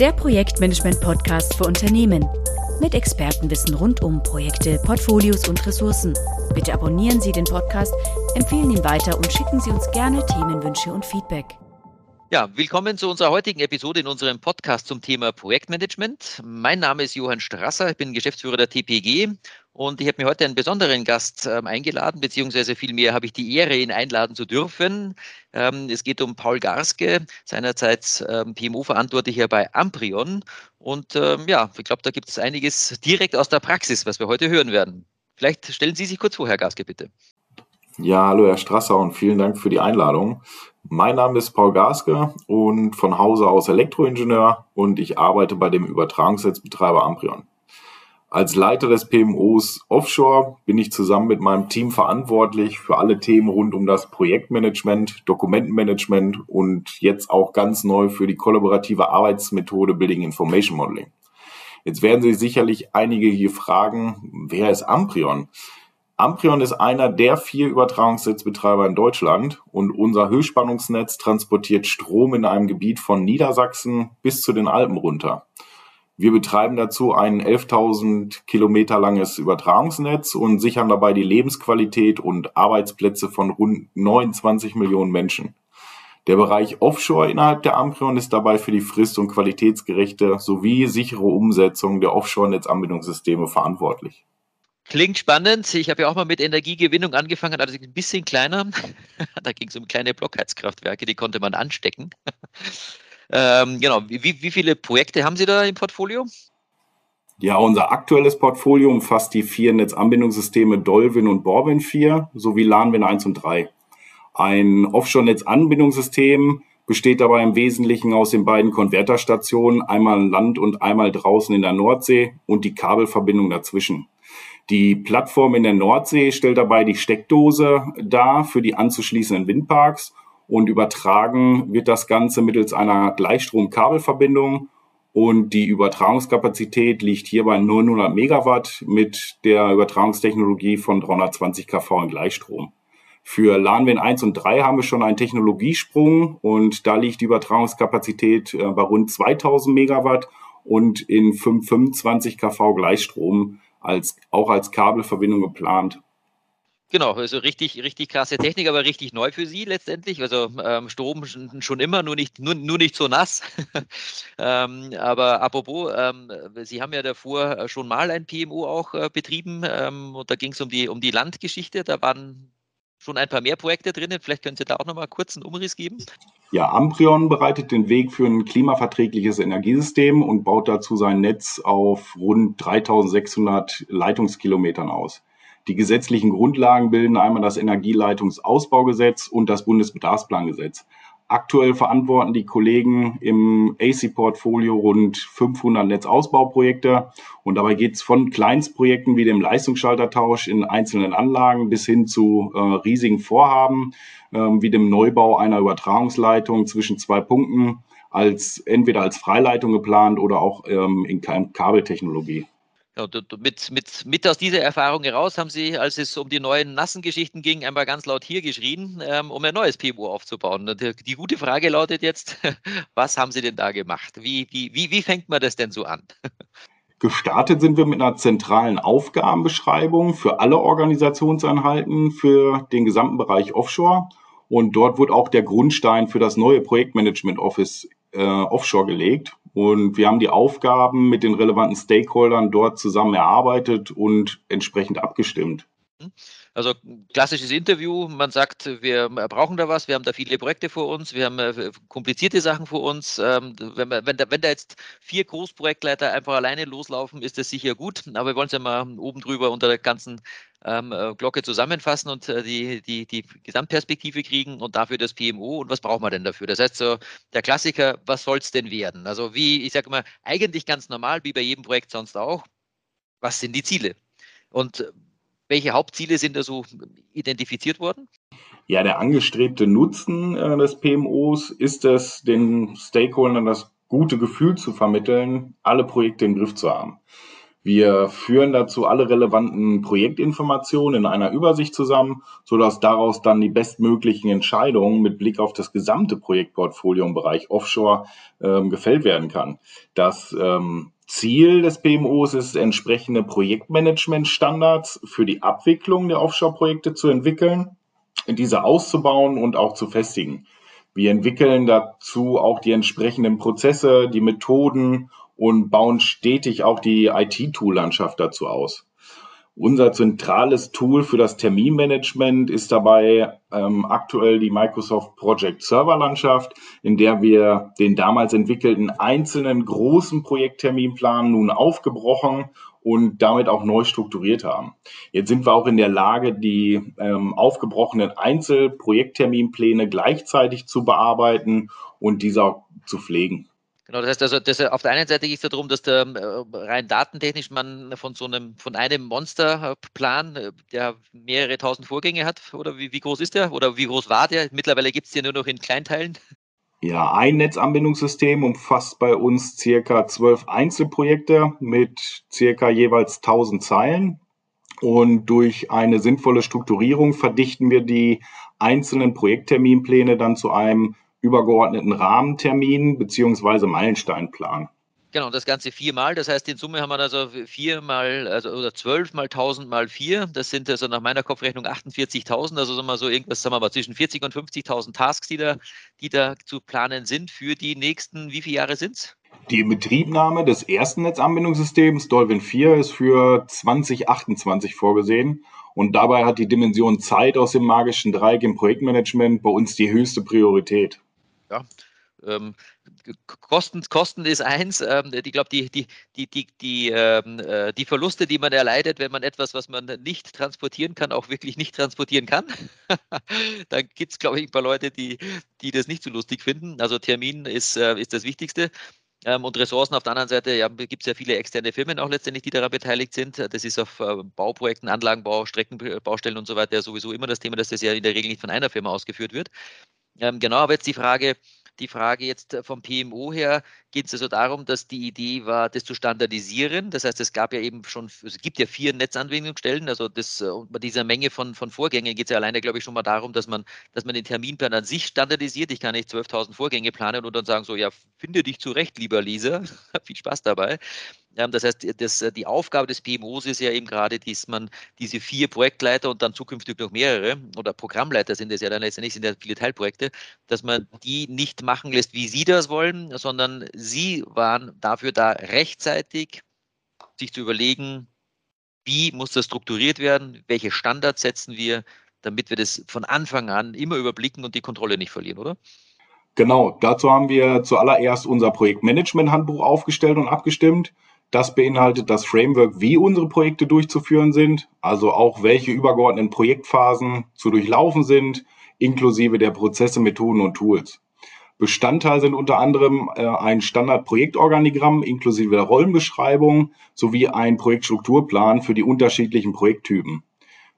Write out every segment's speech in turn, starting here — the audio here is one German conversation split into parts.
der Projektmanagement-Podcast für Unternehmen. Mit Expertenwissen rund um Projekte, Portfolios und Ressourcen. Bitte abonnieren Sie den Podcast, empfehlen ihn weiter und schicken Sie uns gerne Themenwünsche und Feedback. Ja, willkommen zu unserer heutigen Episode in unserem Podcast zum Thema Projektmanagement. Mein Name ist Johann Strasser, ich bin Geschäftsführer der TPG und ich habe mir heute einen besonderen Gast ähm, eingeladen, beziehungsweise vielmehr habe ich die Ehre, ihn einladen zu dürfen. Ähm, es geht um Paul Garske, seinerzeit ähm, PMO-Verantwortlicher bei Amprion. Und ähm, ja, ich glaube, da gibt es einiges direkt aus der Praxis, was wir heute hören werden. Vielleicht stellen Sie sich kurz vor, Herr Garske, bitte. Ja, hallo Herr Strasser und vielen Dank für die Einladung. Mein Name ist Paul Gaske und von Hause aus Elektroingenieur und ich arbeite bei dem Übertragungsnetzbetreiber Amprion. Als Leiter des PMOs Offshore bin ich zusammen mit meinem Team verantwortlich für alle Themen rund um das Projektmanagement, Dokumentenmanagement und jetzt auch ganz neu für die kollaborative Arbeitsmethode Building Information Modeling. Jetzt werden Sie sicherlich einige hier fragen, wer ist Amprion? Amprion ist einer der vier Übertragungsnetzbetreiber in Deutschland und unser Höchstspannungsnetz transportiert Strom in einem Gebiet von Niedersachsen bis zu den Alpen runter. Wir betreiben dazu ein 11.000 Kilometer langes Übertragungsnetz und sichern dabei die Lebensqualität und Arbeitsplätze von rund 29 Millionen Menschen. Der Bereich Offshore innerhalb der Amprion ist dabei für die frist- und qualitätsgerechte sowie sichere Umsetzung der Offshore-Netzanbindungssysteme verantwortlich. Klingt spannend. Ich habe ja auch mal mit Energiegewinnung angefangen, also ein bisschen kleiner. da ging es um kleine Blockheizkraftwerke, die konnte man anstecken. ähm, genau. Wie, wie viele Projekte haben Sie da im Portfolio? Ja, unser aktuelles Portfolio umfasst die vier Netzanbindungssysteme Dolwin und Borwin 4 sowie LANWIN 1 und 3. Ein Offshore-Netzanbindungssystem besteht dabei im Wesentlichen aus den beiden Konverterstationen, einmal an Land und einmal draußen in der Nordsee und die Kabelverbindung dazwischen. Die Plattform in der Nordsee stellt dabei die Steckdose dar für die anzuschließenden Windparks und übertragen wird das Ganze mittels einer Gleichstrom-Kabelverbindung und die Übertragungskapazität liegt hier bei 900 Megawatt mit der Übertragungstechnologie von 320 kV in Gleichstrom. Für LANWIN 1 und 3 haben wir schon einen Technologiesprung und da liegt die Übertragungskapazität äh, bei rund 2000 Megawatt und in 25 kV Gleichstrom als, auch als Kabelverbindung geplant. Genau, also richtig, richtig krasse Technik, aber richtig neu für Sie letztendlich. Also ähm, Strom schon immer, nur nicht, nur, nur nicht so nass. ähm, aber apropos, ähm, Sie haben ja davor schon mal ein PMO auch äh, betrieben ähm, und da ging es um die, um die Landgeschichte. Da waren schon ein paar mehr Projekte drin. Vielleicht können Sie da auch nochmal kurz einen Umriss geben. Ja, Amprion bereitet den Weg für ein klimaverträgliches Energiesystem und baut dazu sein Netz auf rund 3600 Leitungskilometern aus. Die gesetzlichen Grundlagen bilden einmal das Energieleitungsausbaugesetz und das Bundesbedarfsplangesetz. Aktuell verantworten die Kollegen im AC-Portfolio rund 500 Netzausbauprojekte und dabei geht es von Kleinstprojekten wie dem Leistungsschaltertausch in einzelnen Anlagen bis hin zu äh, riesigen Vorhaben äh, wie dem Neubau einer Übertragungsleitung zwischen zwei Punkten als entweder als Freileitung geplant oder auch ähm, in Kabeltechnologie. Ja, mit, mit, mit aus dieser Erfahrung heraus haben Sie, als es um die neuen nassen Geschichten ging, einmal ganz laut hier geschrien, ähm, um ein neues PMO aufzubauen. Die, die, gute Frage lautet jetzt, was haben Sie denn da gemacht? Wie, wie, wie, wie fängt man das denn so an? Gestartet sind wir mit einer zentralen Aufgabenbeschreibung für alle Organisationseinheiten für den gesamten Bereich Offshore. Und dort wurde auch der Grundstein für das neue Projektmanagement Office äh, Offshore gelegt. Und wir haben die Aufgaben mit den relevanten Stakeholdern dort zusammen erarbeitet und entsprechend abgestimmt. Also klassisches Interview, man sagt, wir brauchen da was, wir haben da viele Projekte vor uns, wir haben äh, komplizierte Sachen vor uns. Ähm, wenn, wenn, da, wenn da jetzt vier Großprojektleiter einfach alleine loslaufen, ist das sicher gut, aber wir wollen es ja mal oben drüber unter der ganzen ähm, äh, Glocke zusammenfassen und äh, die, die, die Gesamtperspektive kriegen und dafür das PMO und was braucht man denn dafür? Das heißt so, der Klassiker, was soll es denn werden? Also wie, ich sage mal, eigentlich ganz normal, wie bei jedem Projekt sonst auch, was sind die Ziele? Und welche Hauptziele sind da so identifiziert worden? Ja, der angestrebte Nutzen äh, des PMOs ist es, den Stakeholdern das gute Gefühl zu vermitteln, alle Projekte im Griff zu haben. Wir führen dazu alle relevanten Projektinformationen in einer Übersicht zusammen, sodass daraus dann die bestmöglichen Entscheidungen mit Blick auf das gesamte Projektportfolio im Bereich Offshore ähm, gefällt werden kann. Das ähm, Ziel des PMOs ist, entsprechende Projektmanagementstandards für die Abwicklung der Offshore-Projekte zu entwickeln, diese auszubauen und auch zu festigen. Wir entwickeln dazu auch die entsprechenden Prozesse, die Methoden und bauen stetig auch die IT-Tool-Landschaft dazu aus. Unser zentrales Tool für das Terminmanagement ist dabei ähm, aktuell die Microsoft Project Server Landschaft, in der wir den damals entwickelten einzelnen großen Projektterminplan nun aufgebrochen und damit auch neu strukturiert haben. Jetzt sind wir auch in der Lage, die ähm, aufgebrochenen Einzelprojektterminpläne gleichzeitig zu bearbeiten und diese auch zu pflegen. Genau, das heißt also, das, auf der einen Seite geht es darum, dass der äh, rein datentechnisch man von so einem, von einem Monsterplan, äh, der mehrere tausend Vorgänge hat, oder wie, wie groß ist der? Oder wie groß war der? Mittlerweile gibt es den nur noch in Kleinteilen. Ja, ein Netzanbindungssystem umfasst bei uns circa zwölf Einzelprojekte mit circa jeweils 1000 Zeilen. Und durch eine sinnvolle Strukturierung verdichten wir die einzelnen Projektterminpläne dann zu einem übergeordneten Rahmentermin beziehungsweise Meilensteinplan. Genau, das Ganze viermal. Das heißt, in Summe haben wir also vier mal, also oder zwölf mal tausend mal vier. Das sind also nach meiner Kopfrechnung 48.000. Also sagen wir so irgendwas, sagen wir mal zwischen 40 und 50.000 Tasks, die da, die da zu planen sind für die nächsten, wie viele Jahre sind es? Die Inbetriebnahme des ersten Netzanbindungssystems Dolphin 4 ist für 2028 vorgesehen. Und dabei hat die Dimension Zeit aus dem magischen Dreieck im Projektmanagement bei uns die höchste Priorität. Ja, ähm, Kosten, Kosten ist eins. Ähm, ich glaube, die, die, die, die, die, ähm, äh, die Verluste, die man erleidet, wenn man etwas, was man nicht transportieren kann, auch wirklich nicht transportieren kann, dann gibt es, glaube ich, ein paar Leute, die, die das nicht so lustig finden. Also Termin ist, äh, ist das Wichtigste. Ähm, und Ressourcen auf der anderen Seite ja, gibt es ja viele externe Firmen auch letztendlich, die daran beteiligt sind. Das ist auf äh, Bauprojekten, Anlagenbau, Streckenbaustellen und so weiter sowieso immer das Thema, dass das ja in der Regel nicht von einer Firma ausgeführt wird. Ähm, genau, aber jetzt die Frage, die Frage jetzt äh, vom PMO her geht es also darum, dass die Idee war, das zu standardisieren. Das heißt, es gab ja eben schon, es gibt ja vier Netzanwendungsstellen, also das, äh, bei dieser Menge von, von Vorgängen geht es ja alleine, glaube ich, schon mal darum, dass man, dass man den Terminplan an sich standardisiert. Ich kann nicht 12.000 Vorgänge planen und dann sagen so, ja, finde dich zurecht, lieber Leser. Viel Spaß dabei. Das heißt, das, die Aufgabe des PMOs ist ja eben gerade, dass man diese vier Projektleiter und dann zukünftig noch mehrere oder Programmleiter sind es ja dann letztendlich, sind ja viele Teilprojekte, dass man die nicht machen lässt, wie sie das wollen, sondern sie waren dafür da, rechtzeitig sich zu überlegen, wie muss das strukturiert werden, welche Standards setzen wir, damit wir das von Anfang an immer überblicken und die Kontrolle nicht verlieren, oder? Genau, dazu haben wir zuallererst unser Projektmanagement-Handbuch aufgestellt und abgestimmt. Das beinhaltet das Framework, wie unsere Projekte durchzuführen sind, also auch welche übergeordneten Projektphasen zu durchlaufen sind, inklusive der Prozesse, Methoden und Tools. Bestandteil sind unter anderem äh, ein Standardprojektorganigramm inklusive der Rollenbeschreibung sowie ein Projektstrukturplan für die unterschiedlichen Projekttypen.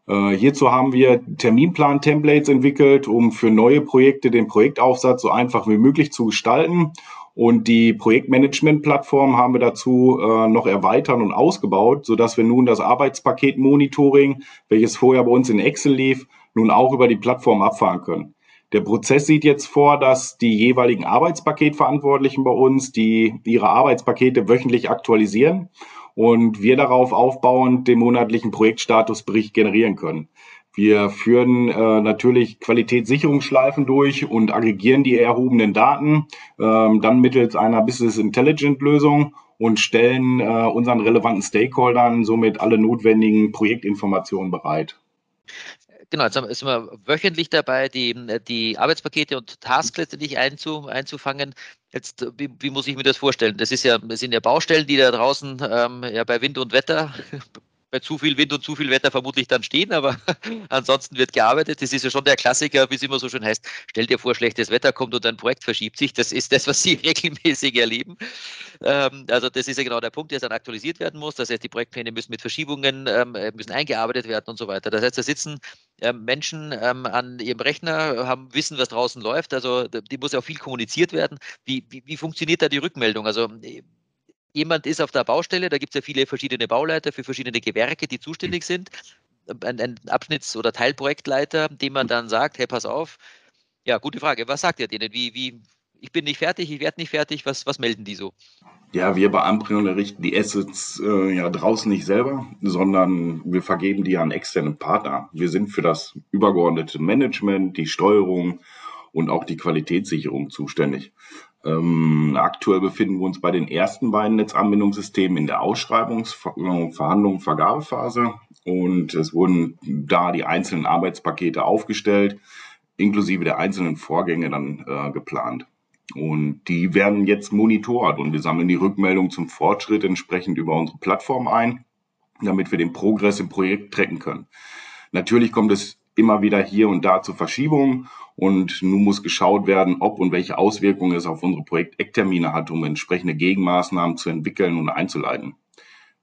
Äh, hierzu haben wir Terminplan-Templates entwickelt, um für neue Projekte den Projektaufsatz so einfach wie möglich zu gestalten und die Projektmanagement-Plattform haben wir dazu äh, noch erweitert und ausgebaut, sodass wir nun das Arbeitspaket Monitoring, welches vorher bei uns in Excel lief, nun auch über die Plattform abfahren können. Der Prozess sieht jetzt vor, dass die jeweiligen Arbeitspaketverantwortlichen bei uns, die ihre Arbeitspakete wöchentlich aktualisieren und wir darauf aufbauend den monatlichen Projektstatusbericht generieren können. Wir führen äh, natürlich Qualitätssicherungsschleifen durch und aggregieren die erhobenen Daten ähm, dann mittels einer Business Intelligent Lösung und stellen äh, unseren relevanten Stakeholdern somit alle notwendigen Projektinformationen bereit. Genau, jetzt sind wir wöchentlich dabei, die, die Arbeitspakete und Tasks letztendlich einzu, einzufangen. Jetzt, wie, wie, muss ich mir das vorstellen? Das ist ja, das sind ja Baustellen, die da draußen ähm, ja bei Wind und Wetter bei zu viel Wind und zu viel Wetter vermutlich dann stehen, aber ansonsten wird gearbeitet. Das ist ja schon der Klassiker, wie es immer so schön heißt. Stell dir vor, schlechtes Wetter kommt und ein Projekt verschiebt sich. Das ist das, was Sie regelmäßig erleben. Ähm, also das ist ja genau der Punkt, der dann aktualisiert werden muss. Das heißt, die Projektpläne müssen mit Verschiebungen ähm, müssen eingearbeitet werden und so weiter. Das heißt, da sitzen ähm, Menschen an ihrem Rechner, haben wissen, was draußen läuft. Also die muss ja auch viel kommuniziert werden. Wie, wie, wie funktioniert da die Rückmeldung? Also jemand ist auf der Baustelle, da gibt es ja viele verschiedene Bauleiter für verschiedene Gewerke, die zuständig sind. Ein, ein Abschnitts- oder Teilprojektleiter, dem man dann sagt, hey, pass auf. Ja, gute Frage. Was sagt ihr denen? Wie, wie, ich bin nicht fertig, ich werde nicht fertig. Was, was melden die so? Ja, wir bei Amprion errichten die Assets äh, ja draußen nicht selber, sondern wir vergeben die an externe Partner. Wir sind für das übergeordnete Management, die Steuerung und auch die Qualitätssicherung zuständig. Ähm, aktuell befinden wir uns bei den ersten beiden Netzanbindungssystemen in der Ausschreibungsverhandlung, Vergabephase und es wurden da die einzelnen Arbeitspakete aufgestellt, inklusive der einzelnen Vorgänge dann äh, geplant. Und die werden jetzt monitort und wir sammeln die Rückmeldung zum Fortschritt entsprechend über unsere Plattform ein, damit wir den Progress im Projekt tracken können. Natürlich kommt es immer wieder hier und da zu Verschiebungen und nun muss geschaut werden, ob und welche Auswirkungen es auf unsere Projektecktermine hat, um entsprechende Gegenmaßnahmen zu entwickeln und einzuleiten.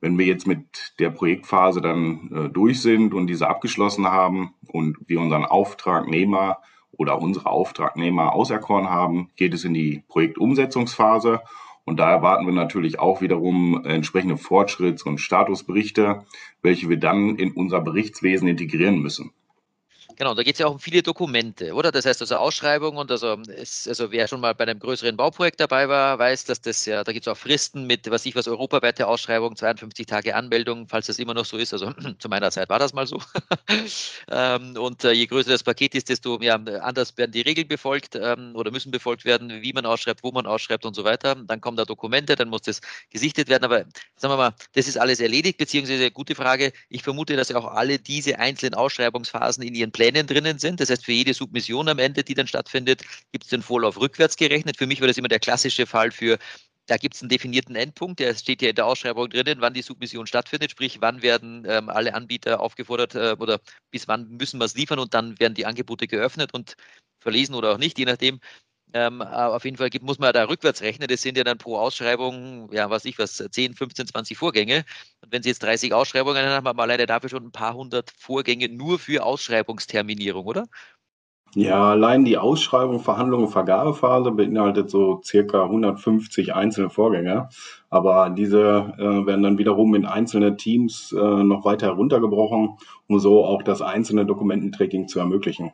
Wenn wir jetzt mit der Projektphase dann äh, durch sind und diese abgeschlossen haben und wir unseren Auftragnehmer oder unsere Auftragnehmer auserkoren haben, geht es in die Projektumsetzungsphase. Und da erwarten wir natürlich auch wiederum entsprechende Fortschritts- und Statusberichte, welche wir dann in unser Berichtswesen integrieren müssen. Genau, da geht es ja auch um viele Dokumente, oder? Das heißt also Ausschreibungen und also, ist, also wer schon mal bei einem größeren Bauprojekt dabei war, weiß, dass das ja, da gibt es auch Fristen mit, was ich was, europaweite Ausschreibung, 52 Tage Anmeldung, falls das immer noch so ist. Also zu meiner Zeit war das mal so. ähm, und äh, je größer das Paket ist, desto ja, anders werden die Regeln befolgt ähm, oder müssen befolgt werden, wie man ausschreibt, wo man ausschreibt und so weiter. Dann kommen da Dokumente, dann muss das gesichtet werden. Aber sagen wir mal, das ist alles erledigt, beziehungsweise gute Frage. Ich vermute, dass auch alle diese einzelnen Ausschreibungsphasen in ihren Plänen Plänen drinnen sind. Das heißt, für jede Submission am Ende, die dann stattfindet, gibt es den Vorlauf rückwärts gerechnet. Für mich war das immer der klassische Fall für da gibt es einen definierten Endpunkt, der steht ja in der Ausschreibung drinnen, wann die Submission stattfindet, sprich, wann werden ähm, alle Anbieter aufgefordert äh, oder bis wann müssen wir es liefern und dann werden die Angebote geöffnet und verlesen oder auch nicht, je nachdem. Ähm, auf jeden Fall gibt, muss man da rückwärts rechnen. Das sind ja dann pro Ausschreibung, ja, was ich was, 10, 15, 20 Vorgänge. Und wenn Sie jetzt 30 Ausschreibungen haben, haben wir alleine dafür schon ein paar hundert Vorgänge nur für Ausschreibungsterminierung, oder? Ja, allein die Ausschreibung, Verhandlung und Vergabephase beinhaltet so circa 150 einzelne Vorgänge. Aber diese äh, werden dann wiederum in einzelne Teams äh, noch weiter heruntergebrochen, um so auch das einzelne Dokumententracking zu ermöglichen.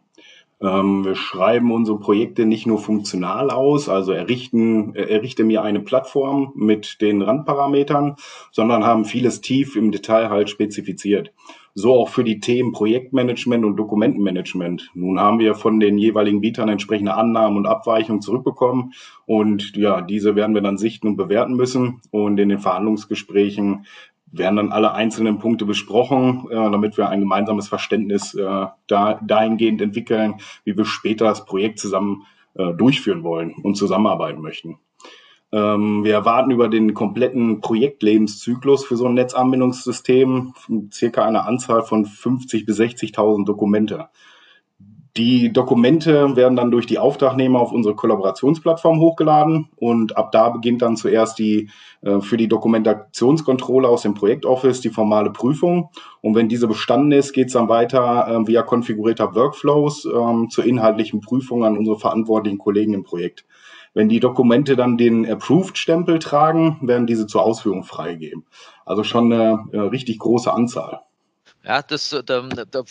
Ähm, wir schreiben unsere Projekte nicht nur funktional aus, also errichten, errichte mir eine Plattform mit den Randparametern, sondern haben vieles tief im Detail halt spezifiziert. So auch für die Themen Projektmanagement und Dokumentenmanagement. Nun haben wir von den jeweiligen Bietern entsprechende Annahmen und Abweichungen zurückbekommen und ja, diese werden wir dann sichten und bewerten müssen und in den Verhandlungsgesprächen werden dann alle einzelnen Punkte besprochen, äh, damit wir ein gemeinsames Verständnis äh, da, dahingehend entwickeln, wie wir später das Projekt zusammen äh, durchführen wollen und zusammenarbeiten möchten. Ähm, wir erwarten über den kompletten Projektlebenszyklus für so ein Netzanbindungssystem circa eine Anzahl von 50 bis 60.000 Dokumente. Die Dokumente werden dann durch die Auftragnehmer auf unsere Kollaborationsplattform hochgeladen und ab da beginnt dann zuerst die äh, für die Dokumentationskontrolle aus dem Projektoffice die formale Prüfung. Und wenn diese bestanden ist, geht es dann weiter äh, via konfigurierter Workflows äh, zur inhaltlichen Prüfung an unsere verantwortlichen Kollegen im Projekt. Wenn die Dokumente dann den Approved-Stempel tragen, werden diese zur Ausführung freigegeben. Also schon eine äh, richtig große Anzahl. Ja, das, da, da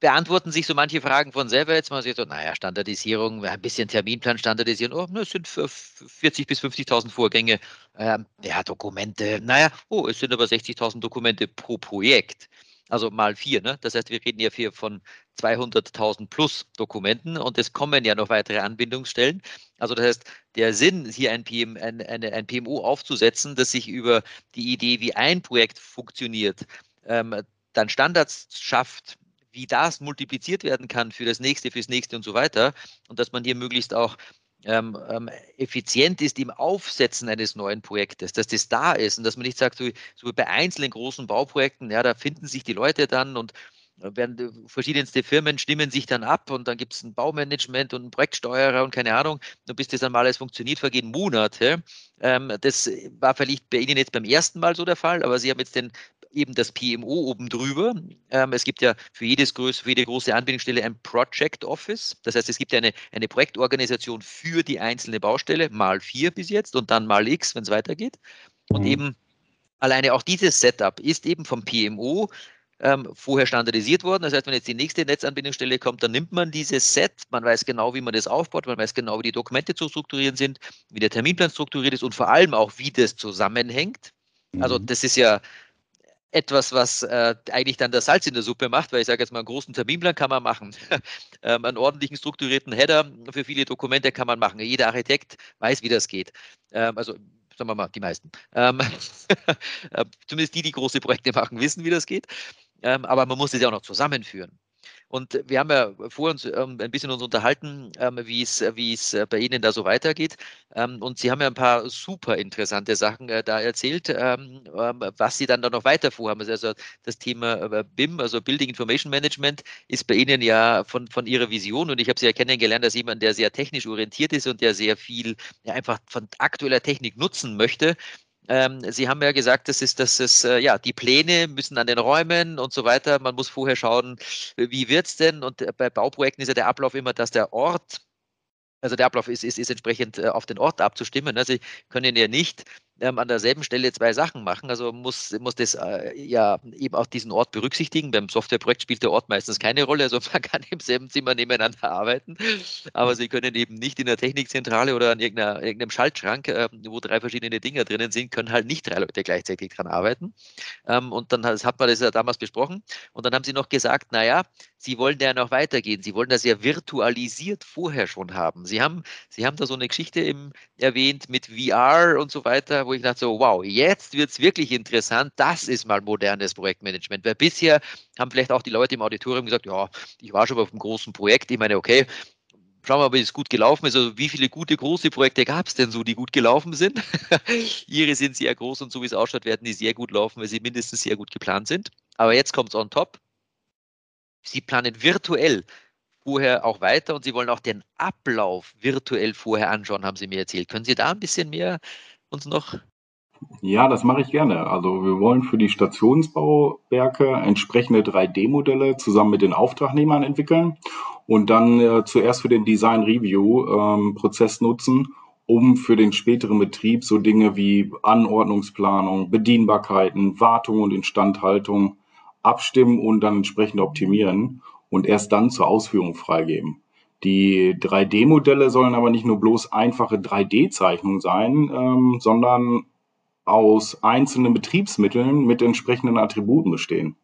beantworten sich so manche Fragen von selber. Jetzt mal so, naja, Standardisierung, ein bisschen Terminplan standardisieren. Oh, es sind 40.000 bis 50.000 Vorgänge. Ähm, ja, Dokumente. Naja, oh, es sind aber 60.000 Dokumente pro Projekt. Also mal vier. Ne? Das heißt, wir reden ja hier von 200.000 plus Dokumenten und es kommen ja noch weitere Anbindungsstellen. Also das heißt, der Sinn, hier ein, PM, ein, eine, ein PMO aufzusetzen, das sich über die Idee, wie ein Projekt funktioniert, ähm, dann Standards schafft, wie das multipliziert werden kann für das nächste, fürs nächste und so weiter. Und dass man hier möglichst auch ähm, ähm, effizient ist im Aufsetzen eines neuen Projektes, dass das da ist und dass man nicht sagt, so, so bei einzelnen großen Bauprojekten, ja, da finden sich die Leute dann und äh, werden äh, verschiedenste Firmen stimmen sich dann ab und dann gibt es ein Baumanagement und einen Projektsteuerer und keine Ahnung. Und bis das dann mal alles funktioniert, vergehen Monate. Ähm, das war vielleicht bei Ihnen jetzt beim ersten Mal so der Fall, aber Sie haben jetzt den eben das PMO oben drüber. Ähm, es gibt ja für, jedes für jede große Anbindungsstelle ein Project Office. Das heißt, es gibt eine, eine Projektorganisation für die einzelne Baustelle, mal vier bis jetzt und dann mal X, wenn es weitergeht. Und mhm. eben alleine auch dieses Setup ist eben vom PMO ähm, vorher standardisiert worden. Das heißt, wenn jetzt die nächste Netzanbindungsstelle kommt, dann nimmt man dieses Set, man weiß genau, wie man das aufbaut, man weiß genau, wie die Dokumente zu strukturieren sind, wie der Terminplan strukturiert ist und vor allem auch, wie das zusammenhängt. Also mhm. das ist ja etwas, was äh, eigentlich dann das Salz in der Suppe macht, weil ich sage jetzt mal, einen großen Terminplan kann man machen. ähm, einen ordentlichen strukturierten Header für viele Dokumente kann man machen. Jeder Architekt weiß, wie das geht. Ähm, also sagen wir mal, die meisten. Ähm, äh, zumindest die, die große Projekte machen, wissen, wie das geht. Ähm, aber man muss es ja auch noch zusammenführen. Und wir haben ja vor uns ähm, ein bisschen uns unterhalten, wie es, wie bei Ihnen da so weitergeht. Ähm, und Sie haben ja ein paar super interessante Sachen äh, da erzählt, ähm, was Sie dann da noch weiter vorhaben. Also das Thema äh, BIM, also Building Information Management, ist bei Ihnen ja von, von Ihrer Vision. Und ich habe Sie ja kennengelernt als jemand, der sehr technisch orientiert ist und der sehr viel ja, einfach von aktueller Technik nutzen möchte. Ähm, Sie haben ja gesagt, das ist, das ist, äh, ja, die Pläne müssen an den Räumen und so weiter. Man muss vorher schauen, wie wird es denn? Und äh, bei Bauprojekten ist ja der Ablauf immer, dass der Ort also der Ablauf ist, ist, ist entsprechend äh, auf den Ort abzustimmen. Also Sie können ja nicht ähm, an derselben Stelle zwei Sachen machen. Also muss, muss das äh, ja eben auch diesen Ort berücksichtigen. Beim Softwareprojekt spielt der Ort meistens keine Rolle. Also man kann im selben Zimmer nebeneinander arbeiten, aber Sie können eben nicht in der Technikzentrale oder an irgendeinem Schaltschrank, äh, wo drei verschiedene Dinger drinnen sind, können halt nicht drei Leute gleichzeitig dran arbeiten. Ähm, und dann hat man das ja damals besprochen. Und dann haben Sie noch gesagt, naja, Sie wollen ja noch weitergehen. Sie wollen das ja virtualisiert vorher schon haben. Sie haben, Sie haben da so eine Geschichte im, erwähnt mit VR und so weiter, wo ich dachte so, wow, jetzt wird es wirklich interessant. Das ist mal modernes Projektmanagement. Weil bisher haben vielleicht auch die Leute im Auditorium gesagt, ja, ich war schon auf einem großen Projekt. Ich meine, okay, schauen wir mal, wie es gut gelaufen ist. Also wie viele gute große Projekte gab es denn so, die gut gelaufen sind? Ihre sind sehr groß und so wie es ausschaut, werden die sehr gut laufen, weil sie mindestens sehr gut geplant sind. Aber jetzt kommt es on top. Sie planen virtuell vorher auch weiter und Sie wollen auch den Ablauf virtuell vorher anschauen, haben Sie mir erzählt. Können Sie da ein bisschen mehr uns noch ja, das mache ich gerne. Also wir wollen für die Stationsbauwerke entsprechende 3D-Modelle zusammen mit den Auftragnehmern entwickeln und dann äh, zuerst für den Design Review ähm, Prozess nutzen, um für den späteren Betrieb so Dinge wie Anordnungsplanung, Bedienbarkeiten, Wartung und Instandhaltung abstimmen und dann entsprechend optimieren und erst dann zur Ausführung freigeben. Die 3D-Modelle sollen aber nicht nur bloß einfache 3D-Zeichnungen sein, ähm, sondern aus einzelnen Betriebsmitteln mit entsprechenden Attributen bestehen.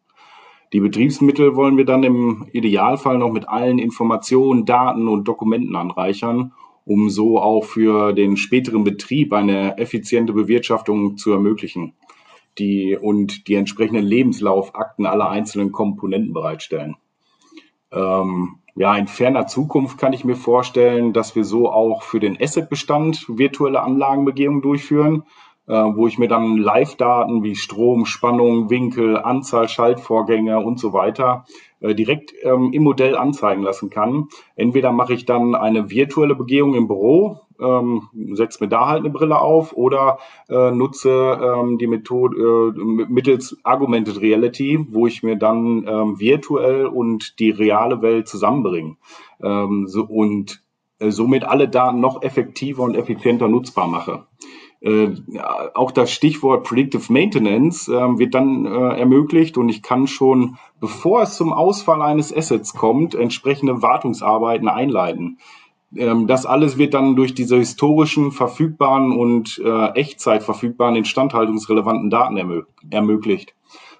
Die Betriebsmittel wollen wir dann im Idealfall noch mit allen Informationen, Daten und Dokumenten anreichern, um so auch für den späteren Betrieb eine effiziente Bewirtschaftung zu ermöglichen die, und die entsprechenden Lebenslaufakten aller einzelnen Komponenten bereitstellen. Ähm, ja, in ferner Zukunft kann ich mir vorstellen, dass wir so auch für den Assetbestand virtuelle Anlagenbegehungen durchführen, äh, wo ich mir dann Live-Daten wie Strom, Spannung, Winkel, Anzahl Schaltvorgänge und so weiter äh, direkt ähm, im Modell anzeigen lassen kann. Entweder mache ich dann eine virtuelle Begehung im Büro, ähm, setze mir da halt eine Brille auf oder äh, nutze ähm, die Methode äh, mittels Augmented Reality, wo ich mir dann ähm, virtuell und die reale Welt zusammenbringe ähm, so, und äh, somit alle Daten noch effektiver und effizienter nutzbar mache. Äh, auch das Stichwort Predictive Maintenance äh, wird dann äh, ermöglicht und ich kann schon, bevor es zum Ausfall eines Assets kommt, entsprechende Wartungsarbeiten einleiten. Ähm, das alles wird dann durch diese historischen, verfügbaren und äh, Echtzeit verfügbaren instandhaltungsrelevanten Daten ermö ermöglicht.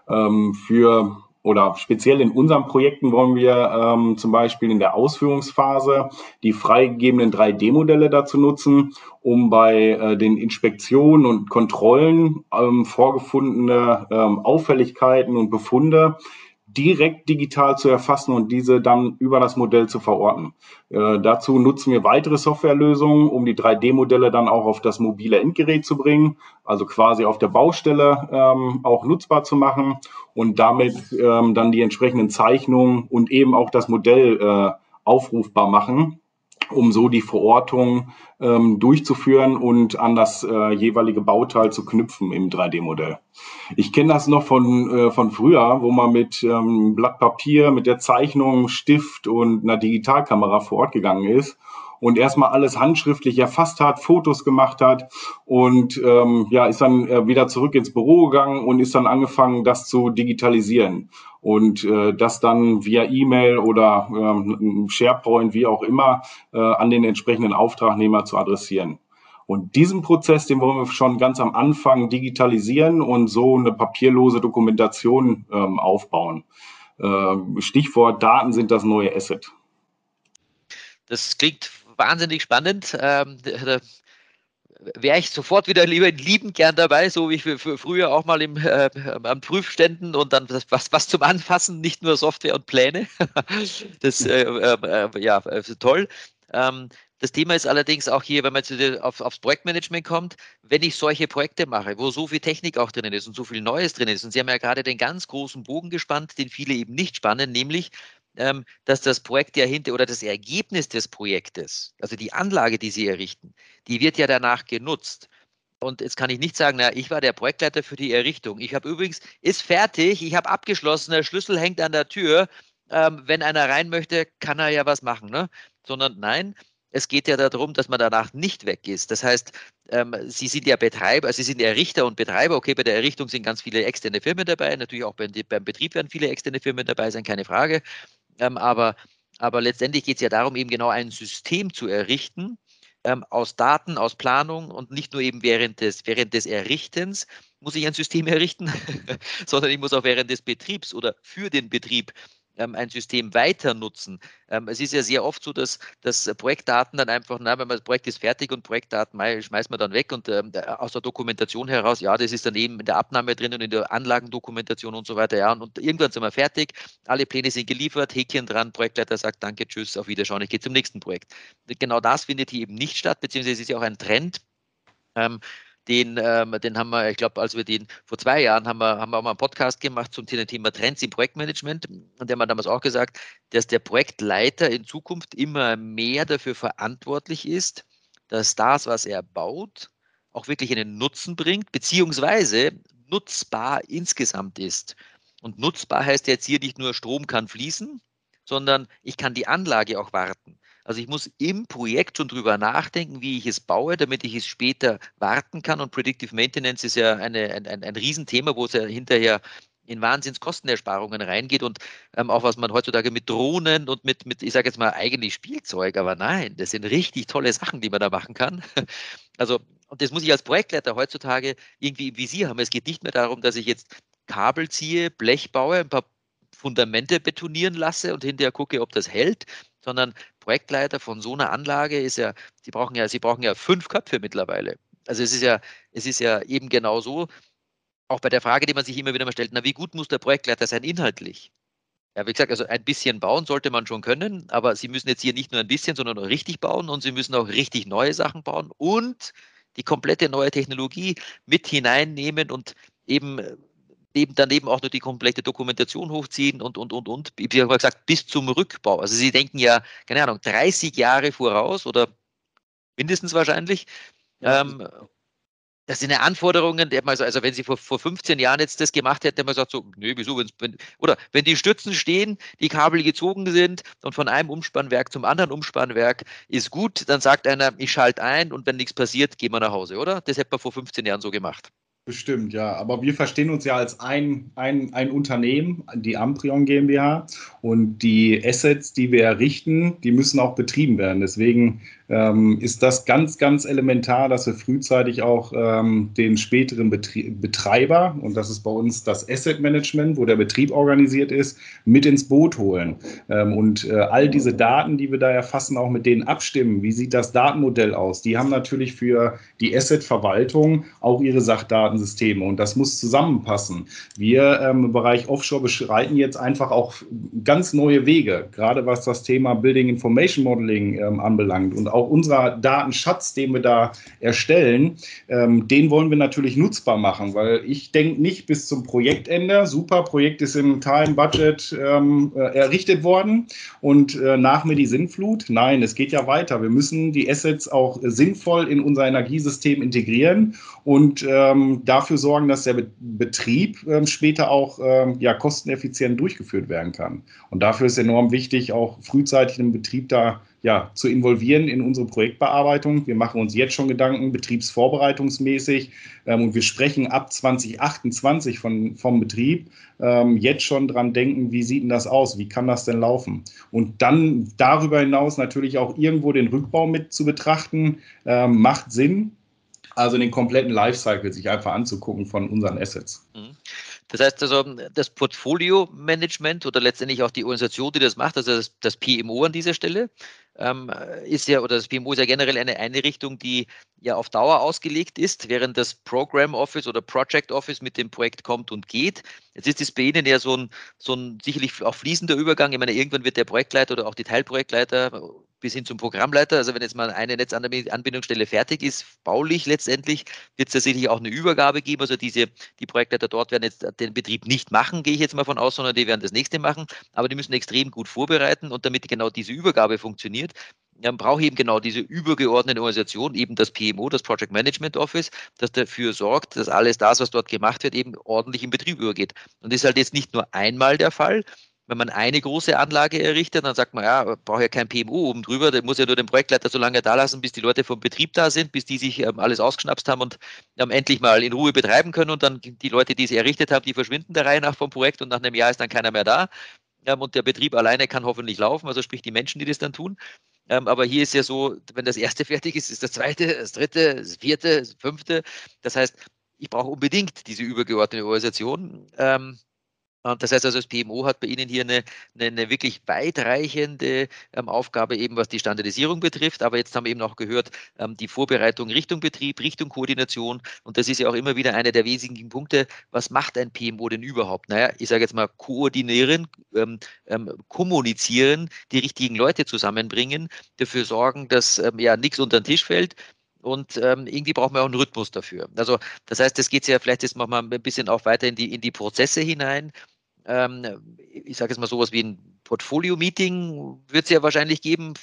Ähm, für oder speziell in unseren Projekten wollen wir ähm, zum Beispiel in der Ausführungsphase die freigegebenen 3D-Modelle dazu nutzen, um bei äh, den Inspektionen und Kontrollen ähm, vorgefundene ähm, Auffälligkeiten und Befunde direkt digital zu erfassen und diese dann über das Modell zu verorten. Äh, dazu nutzen wir weitere Softwarelösungen, um die 3D-Modelle dann auch auf das mobile Endgerät zu bringen, also quasi auf der Baustelle ähm, auch nutzbar zu machen und damit ähm, dann die entsprechenden Zeichnungen und eben auch das Modell äh, aufrufbar machen um so die Verortung ähm, durchzuführen und an das äh, jeweilige Bauteil zu knüpfen im 3D-Modell. Ich kenne das noch von, äh, von früher, wo man mit ähm, Blatt Papier, mit der Zeichnung, Stift und einer Digitalkamera vor Ort gegangen ist und erstmal alles handschriftlich erfasst hat, Fotos gemacht hat und ähm, ja, ist dann äh, wieder zurück ins Büro gegangen und ist dann angefangen, das zu digitalisieren und äh, das dann via E-Mail oder ähm, SharePoint, wie auch immer, äh, an den entsprechenden Auftragnehmer zu adressieren. Und diesen Prozess, den wollen wir schon ganz am Anfang digitalisieren und so eine papierlose Dokumentation ähm, aufbauen. Ähm, Stichwort Daten sind das neue Asset. Das klingt wahnsinnig spannend. Ähm, wäre ich sofort wieder lieber liebend gern dabei, so wie ich früher auch mal im, äh, an Prüfständen und dann was, was zum Anfassen, nicht nur Software und Pläne. das äh, äh, äh ja, toll. Ähm, das Thema ist allerdings auch hier, wenn man jetzt auf, aufs Projektmanagement kommt, wenn ich solche Projekte mache, wo so viel Technik auch drin ist und so viel Neues drin ist, und Sie haben ja gerade den ganz großen Bogen gespannt, den viele eben nicht spannen, nämlich, ähm, dass das Projekt ja hinter oder das Ergebnis des Projektes, also die Anlage, die Sie errichten, die wird ja danach genutzt. Und jetzt kann ich nicht sagen, na, ich war der Projektleiter für die Errichtung. Ich habe übrigens, ist fertig, ich habe abgeschlossen, der Schlüssel hängt an der Tür. Ähm, wenn einer rein möchte, kann er ja was machen. Ne? Sondern nein, es geht ja darum, dass man danach nicht weg ist. Das heißt, ähm, Sie sind ja Betreiber, also Sie sind Errichter und Betreiber. Okay, bei der Errichtung sind ganz viele externe Firmen dabei. Natürlich auch beim, beim Betrieb werden viele externe Firmen dabei sein, keine Frage. Ähm, aber, aber letztendlich geht es ja darum, eben genau ein System zu errichten, ähm, aus Daten, aus Planung und nicht nur eben während des, während des Errichtens muss ich ein System errichten, sondern ich muss auch während des Betriebs oder für den Betrieb ähm, ein System weiter nutzen. Ähm, es ist ja sehr oft so, dass, dass Projektdaten dann einfach, na, wenn man das Projekt ist fertig und Projektdaten schmeißt man dann weg und ähm, aus der Dokumentation heraus, ja, das ist dann eben in der Abnahme drin und in der Anlagendokumentation und so weiter, ja, und, und irgendwann sind wir fertig, alle Pläne sind geliefert, Häkchen dran, Projektleiter sagt Danke, tschüss, auf Wiederschauen, ich gehe zum nächsten Projekt. Genau das findet hier eben nicht statt, beziehungsweise es ist ja auch ein Trend, ähm, den, ähm, den haben wir, ich glaube, als wir den vor zwei Jahren haben wir, haben wir auch mal einen Podcast gemacht zum Thema Trends im Projektmanagement. Und der wir damals auch gesagt, dass der Projektleiter in Zukunft immer mehr dafür verantwortlich ist, dass das, was er baut, auch wirklich einen Nutzen bringt, beziehungsweise nutzbar insgesamt ist. Und nutzbar heißt jetzt hier nicht nur Strom kann fließen, sondern ich kann die Anlage auch warten. Also ich muss im Projekt schon drüber nachdenken, wie ich es baue, damit ich es später warten kann. Und Predictive Maintenance ist ja eine, ein, ein, ein Riesenthema, wo es ja hinterher in Wahnsinnskostenersparungen reingeht und ähm, auch was man heutzutage mit Drohnen und mit, mit ich sage jetzt mal eigentlich Spielzeug, aber nein, das sind richtig tolle Sachen, die man da machen kann. Also, und das muss ich als Projektleiter heutzutage irgendwie im Visier haben. Es geht nicht mehr darum, dass ich jetzt Kabel ziehe, Blech baue, ein paar Fundamente betonieren lasse und hinterher gucke, ob das hält, sondern Projektleiter von so einer Anlage ist ja, Sie brauchen ja, Sie brauchen ja fünf Köpfe mittlerweile. Also es ist ja, es ist ja eben genau so, auch bei der Frage, die man sich immer wieder mal stellt, na, wie gut muss der Projektleiter sein inhaltlich? Ja, wie gesagt, also ein bisschen bauen sollte man schon können, aber Sie müssen jetzt hier nicht nur ein bisschen, sondern auch richtig bauen und Sie müssen auch richtig neue Sachen bauen und die komplette neue Technologie mit hineinnehmen und eben neben, daneben auch noch die komplette Dokumentation hochziehen und, und, und, und, wie gesagt, bis zum Rückbau. Also Sie denken ja, keine Ahnung, 30 Jahre voraus oder mindestens wahrscheinlich. Ja. Ähm, das sind ja Anforderungen, also, also wenn Sie vor, vor 15 Jahren jetzt das gemacht hätten, hätte man gesagt, so, nö, wieso, wenn, oder wenn die Stützen stehen, die Kabel gezogen sind und von einem Umspannwerk zum anderen Umspannwerk ist gut, dann sagt einer, ich schalte ein und wenn nichts passiert, gehen wir nach Hause, oder? Das hätte man vor 15 Jahren so gemacht. Bestimmt, ja. Aber wir verstehen uns ja als ein, ein, ein Unternehmen, die Amprion GmbH. Und die Assets, die wir errichten, die müssen auch betrieben werden. Deswegen ähm, ist das ganz, ganz elementar, dass wir frühzeitig auch ähm, den späteren Betrie Betreiber, und das ist bei uns das Asset Management, wo der Betrieb organisiert ist, mit ins Boot holen. Ähm, und äh, all diese Daten, die wir da erfassen, auch mit denen abstimmen. Wie sieht das Datenmodell aus? Die haben natürlich für die Asset-Verwaltung auch ihre Sachdatensysteme und das muss zusammenpassen. Wir ähm, im Bereich Offshore beschreiten jetzt einfach auch ganz neue Wege, gerade was das Thema Building Information Modeling ähm, anbelangt und auch unser Datenschatz, den wir da erstellen, ähm, den wollen wir natürlich nutzbar machen, weil ich denke nicht bis zum Projektende, super, Projekt ist im Time Budget ähm, äh, errichtet worden und äh, nach mir die Sinnflut. Nein, es geht ja weiter. Wir müssen die Assets auch sinnvoll in unser Energiesystem integrieren und ähm, dafür sorgen, dass der Be Betrieb ähm, später auch ähm, ja, kosteneffizient durchgeführt werden kann. Und dafür ist enorm wichtig, auch frühzeitig den Betrieb da ja, zu involvieren in unsere Projektbearbeitung. Wir machen uns jetzt schon Gedanken, betriebsvorbereitungsmäßig. Ähm, und wir sprechen ab 2028 von, vom Betrieb ähm, jetzt schon dran denken, wie sieht denn das aus? Wie kann das denn laufen? Und dann darüber hinaus natürlich auch irgendwo den Rückbau mit zu betrachten, ähm, macht Sinn. Also den kompletten Lifecycle sich einfach anzugucken von unseren Assets. Mhm. Das heißt also, das Portfolio-Management oder letztendlich auch die Organisation, die das macht, also das, das PMO an dieser Stelle, ähm, ist ja, oder das PMO ist ja generell eine Einrichtung, die ja auf Dauer ausgelegt ist, während das Program Office oder Project Office mit dem Projekt kommt und geht. Jetzt ist es bei Ihnen ja so ein, so ein sicherlich auch fließender Übergang. Ich meine, irgendwann wird der Projektleiter oder auch die Teilprojektleiter bis hin zum Programmleiter. Also wenn jetzt mal eine Netzanbindungsstelle fertig ist, baulich letztendlich, wird es tatsächlich auch eine Übergabe geben. Also diese, die Projektleiter dort werden jetzt den Betrieb nicht machen, gehe ich jetzt mal von aus, sondern die werden das nächste machen. Aber die müssen extrem gut vorbereiten und damit genau diese Übergabe funktioniert, dann brauche ich eben genau diese übergeordnete Organisation, eben das PMO, das Project Management Office, das dafür sorgt, dass alles das, was dort gemacht wird, eben ordentlich in Betrieb übergeht. Und das ist halt jetzt nicht nur einmal der Fall, wenn man eine große Anlage errichtet, dann sagt man, ja, braucht ja kein PMO oben drüber, der muss ja nur den Projektleiter so lange da lassen, bis die Leute vom Betrieb da sind, bis die sich ähm, alles ausgeschnapst haben und ähm, endlich mal in Ruhe betreiben können und dann die Leute, die es errichtet haben, die verschwinden der Reihe nach vom Projekt und nach einem Jahr ist dann keiner mehr da. Ähm, und der Betrieb alleine kann hoffentlich laufen, also sprich die Menschen, die das dann tun. Ähm, aber hier ist ja so, wenn das erste fertig ist, ist das zweite, das dritte, das vierte, das fünfte. Das heißt, ich brauche unbedingt diese übergeordnete Organisation. Ähm, das heißt also, das PMO hat bei Ihnen hier eine, eine, wirklich weitreichende ähm, Aufgabe, eben was die Standardisierung betrifft. Aber jetzt haben wir eben auch gehört, ähm, die Vorbereitung Richtung Betrieb, Richtung Koordination. Und das ist ja auch immer wieder einer der wesentlichen Punkte. Was macht ein PMO denn überhaupt? Naja, ich sage jetzt mal koordinieren, ähm, kommunizieren, die richtigen Leute zusammenbringen, dafür sorgen, dass ja nichts unter den Tisch fällt, und ähm, irgendwie brauchen wir auch einen Rhythmus dafür. Also das heißt, das geht ja vielleicht jetzt mal ein bisschen auch weiter in die, in die Prozesse hinein ähm, ich sage jetzt mal sowas wie ein Portfolio-Meeting wird es ja wahrscheinlich geben.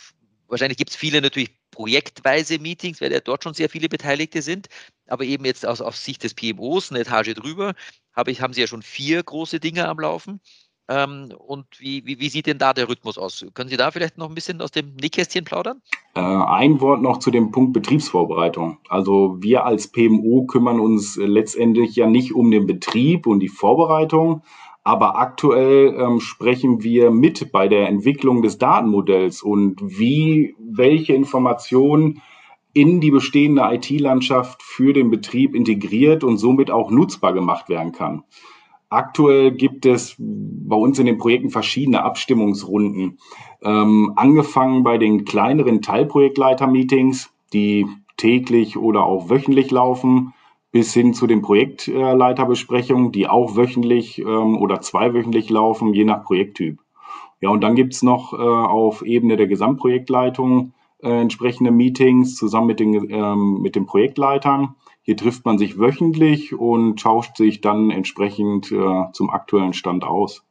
Wahrscheinlich gibt es viele natürlich projektweise Meetings, weil ja dort schon sehr viele Beteiligte sind. Aber eben jetzt aus, aus Sicht des PMOs, eine Etage drüber, habe ich, haben Sie ja schon vier große Dinge am Laufen. Ähm, und wie, wie, wie, sieht denn da der Rhythmus aus? Können Sie da vielleicht noch ein bisschen aus dem Nähkästchen plaudern? Äh, ein Wort noch zu dem Punkt Betriebsvorbereitung. Also wir als PMO kümmern uns letztendlich ja nicht um den Betrieb und die Vorbereitung, aber aktuell ähm, sprechen wir mit bei der Entwicklung des Datenmodells und wie welche Informationen in die bestehende IT-Landschaft für den Betrieb integriert und somit auch nutzbar gemacht werden kann. Aktuell gibt es bei uns in den Projekten verschiedene Abstimmungsrunden, ähm, angefangen bei den kleineren Teilprojektleiter-Meetings, die täglich oder auch wöchentlich laufen, bis hin zu den Projektleiterbesprechungen, die auch wöchentlich ähm, oder zweiwöchentlich laufen, je nach Projekttyp. Ja, und dann gibt's noch äh, auf Ebene der Gesamtprojektleitung äh, entsprechende Meetings zusammen mit den, ähm, mit den Projektleitern. Hier trifft man sich wöchentlich und tauscht sich dann entsprechend äh, zum aktuellen Stand aus.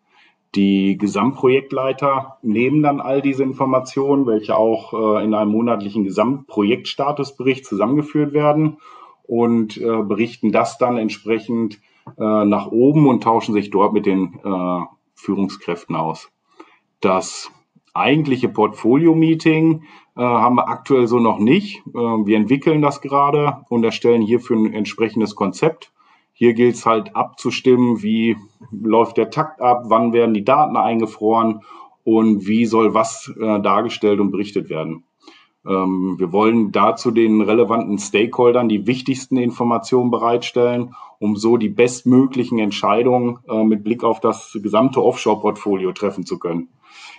Die Gesamtprojektleiter nehmen dann all diese Informationen, welche auch äh, in einem monatlichen Gesamtprojektstatusbericht zusammengeführt werden und äh, berichten das dann entsprechend äh, nach oben und tauschen sich dort mit den äh, Führungskräften aus. Das eigentliche Portfolio-Meeting äh, haben wir aktuell so noch nicht. Äh, wir entwickeln das gerade und erstellen hierfür ein entsprechendes Konzept. Hier gilt es halt abzustimmen, wie läuft der Takt ab, wann werden die Daten eingefroren und wie soll was äh, dargestellt und berichtet werden. Ähm, wir wollen dazu den relevanten Stakeholdern die wichtigsten Informationen bereitstellen, um so die bestmöglichen Entscheidungen äh, mit Blick auf das gesamte Offshore-Portfolio treffen zu können.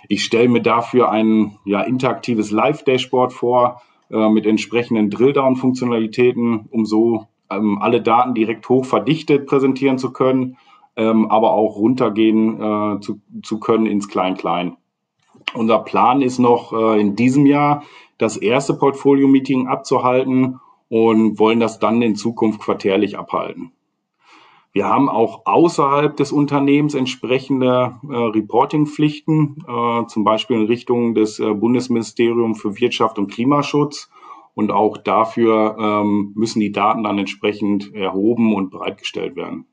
Ich stelle mir dafür ein ja, interaktives Live-Dashboard vor äh, mit entsprechenden Drilldown-Funktionalitäten, um so ähm, alle Daten direkt hoch verdichtet präsentieren zu können, ähm, aber auch runtergehen äh, zu, zu können ins Klein-Klein. Unser Plan ist noch in diesem Jahr das erste Portfolio-Meeting abzuhalten und wollen das dann in Zukunft quartärlich abhalten. Wir haben auch außerhalb des Unternehmens entsprechende äh, Reporting-Pflichten, äh, zum Beispiel in Richtung des äh, Bundesministeriums für Wirtschaft und Klimaschutz. Und auch dafür ähm, müssen die Daten dann entsprechend erhoben und bereitgestellt werden.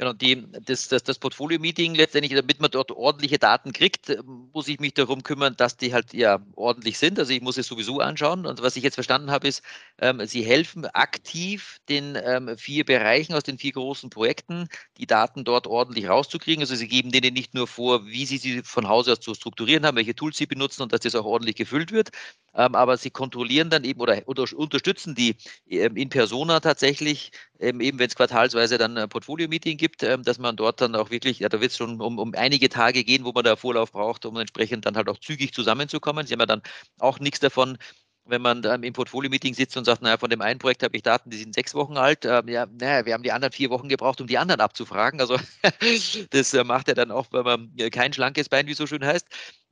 Genau, die, das, das, das Portfolio-Meeting letztendlich, damit man dort ordentliche Daten kriegt, muss ich mich darum kümmern, dass die halt ja ordentlich sind. Also ich muss es sowieso anschauen. Und was ich jetzt verstanden habe, ist, ähm, Sie helfen aktiv den ähm, vier Bereichen aus den vier großen Projekten, die Daten dort ordentlich rauszukriegen. Also Sie geben denen nicht nur vor, wie Sie sie von Hause aus zu strukturieren haben, welche Tools Sie benutzen und dass das auch ordentlich gefüllt wird. Ähm, aber Sie kontrollieren dann eben oder, oder unterstützen die ähm, in Persona tatsächlich, ähm, eben wenn es quartalsweise dann ein Portfolio-Meeting gibt gibt, ähm, dass man dort dann auch wirklich, ja, da wird es schon um, um einige Tage gehen, wo man da Vorlauf braucht, um entsprechend dann halt auch zügig zusammenzukommen. Sie haben ja dann auch nichts davon, wenn man im Portfolio-Meeting sitzt und sagt, naja, von dem einen Projekt habe ich Daten, die sind sechs Wochen alt, ähm, ja, naja, wir haben die anderen vier Wochen gebraucht, um die anderen abzufragen. Also das äh, macht ja dann auch, wenn man äh, kein schlankes Bein, wie so schön heißt.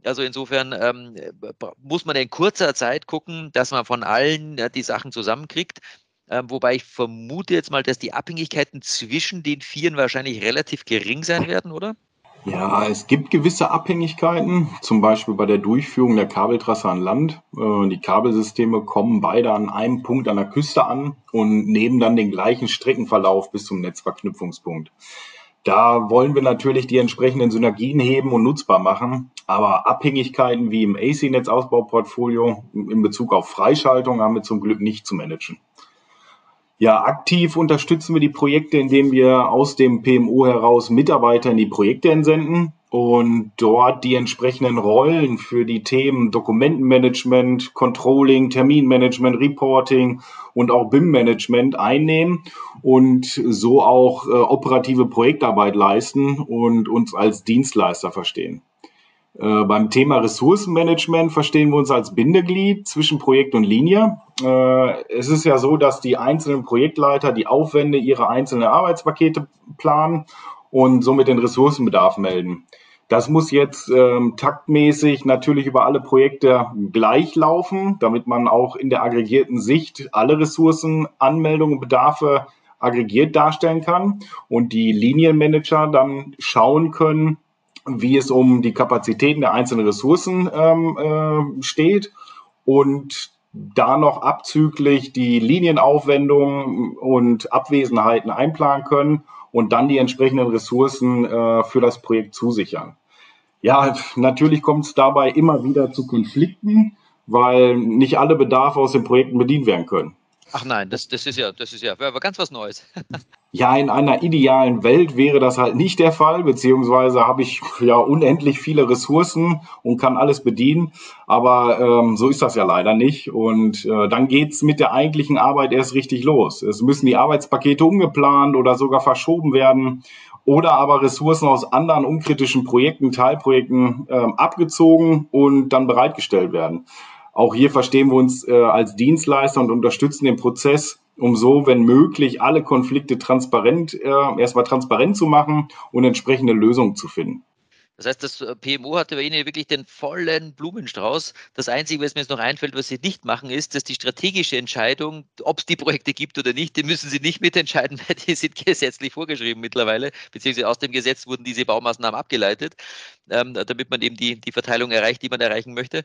Also insofern ähm, muss man in kurzer Zeit gucken, dass man von allen äh, die Sachen zusammenkriegt. Ähm, wobei ich vermute jetzt mal, dass die Abhängigkeiten zwischen den Vieren wahrscheinlich relativ gering sein werden, oder? Ja, es gibt gewisse Abhängigkeiten, zum Beispiel bei der Durchführung der Kabeltrasse an Land. Äh, die Kabelsysteme kommen beide an einem Punkt an der Küste an und nehmen dann den gleichen Streckenverlauf bis zum Netzverknüpfungspunkt. Da wollen wir natürlich die entsprechenden Synergien heben und nutzbar machen. Aber Abhängigkeiten wie im AC-Netzausbauportfolio in Bezug auf Freischaltung haben wir zum Glück nicht zu managen. Ja, aktiv unterstützen wir die Projekte, indem wir aus dem PMO heraus Mitarbeiter in die Projekte entsenden und dort die entsprechenden Rollen für die Themen Dokumentenmanagement, Controlling, Terminmanagement, Reporting und auch BIM-Management einnehmen und so auch äh, operative Projektarbeit leisten und uns als Dienstleister verstehen. Äh, beim Thema Ressourcenmanagement verstehen wir uns als Bindeglied zwischen Projekt und Linie. Äh, es ist ja so, dass die einzelnen Projektleiter die Aufwände ihrer einzelnen Arbeitspakete planen und somit den Ressourcenbedarf melden. Das muss jetzt ähm, taktmäßig natürlich über alle Projekte gleich laufen, damit man auch in der aggregierten Sicht alle Ressourcen, Anmeldungen und Bedarfe aggregiert darstellen kann und die Linienmanager dann schauen können, wie es um die Kapazitäten der einzelnen Ressourcen ähm, äh, steht und da noch abzüglich die Linienaufwendungen und Abwesenheiten einplanen können und dann die entsprechenden Ressourcen äh, für das Projekt zusichern. Ja, natürlich kommt es dabei immer wieder zu Konflikten, weil nicht alle Bedarfe aus den Projekten bedient werden können. Ach nein, das, das ist ja, das ist ja aber ganz was Neues. Ja, in einer idealen Welt wäre das halt nicht der Fall, beziehungsweise habe ich ja unendlich viele Ressourcen und kann alles bedienen. Aber ähm, so ist das ja leider nicht. Und äh, dann geht's mit der eigentlichen Arbeit erst richtig los. Es müssen die Arbeitspakete umgeplant oder sogar verschoben werden oder aber Ressourcen aus anderen unkritischen Projekten, Teilprojekten ähm, abgezogen und dann bereitgestellt werden. Auch hier verstehen wir uns äh, als Dienstleister und unterstützen den Prozess, um so, wenn möglich, alle Konflikte transparent, äh, erstmal transparent zu machen und entsprechende Lösungen zu finden. Das heißt, das äh, PMO hatte bei Ihnen wirklich den vollen Blumenstrauß. Das Einzige, was mir jetzt noch einfällt, was Sie nicht machen, ist, dass die strategische Entscheidung, ob es die Projekte gibt oder nicht, die müssen Sie nicht mitentscheiden, weil die sind gesetzlich vorgeschrieben mittlerweile, beziehungsweise aus dem Gesetz wurden diese Baumaßnahmen abgeleitet, ähm, damit man eben die, die Verteilung erreicht, die man erreichen möchte.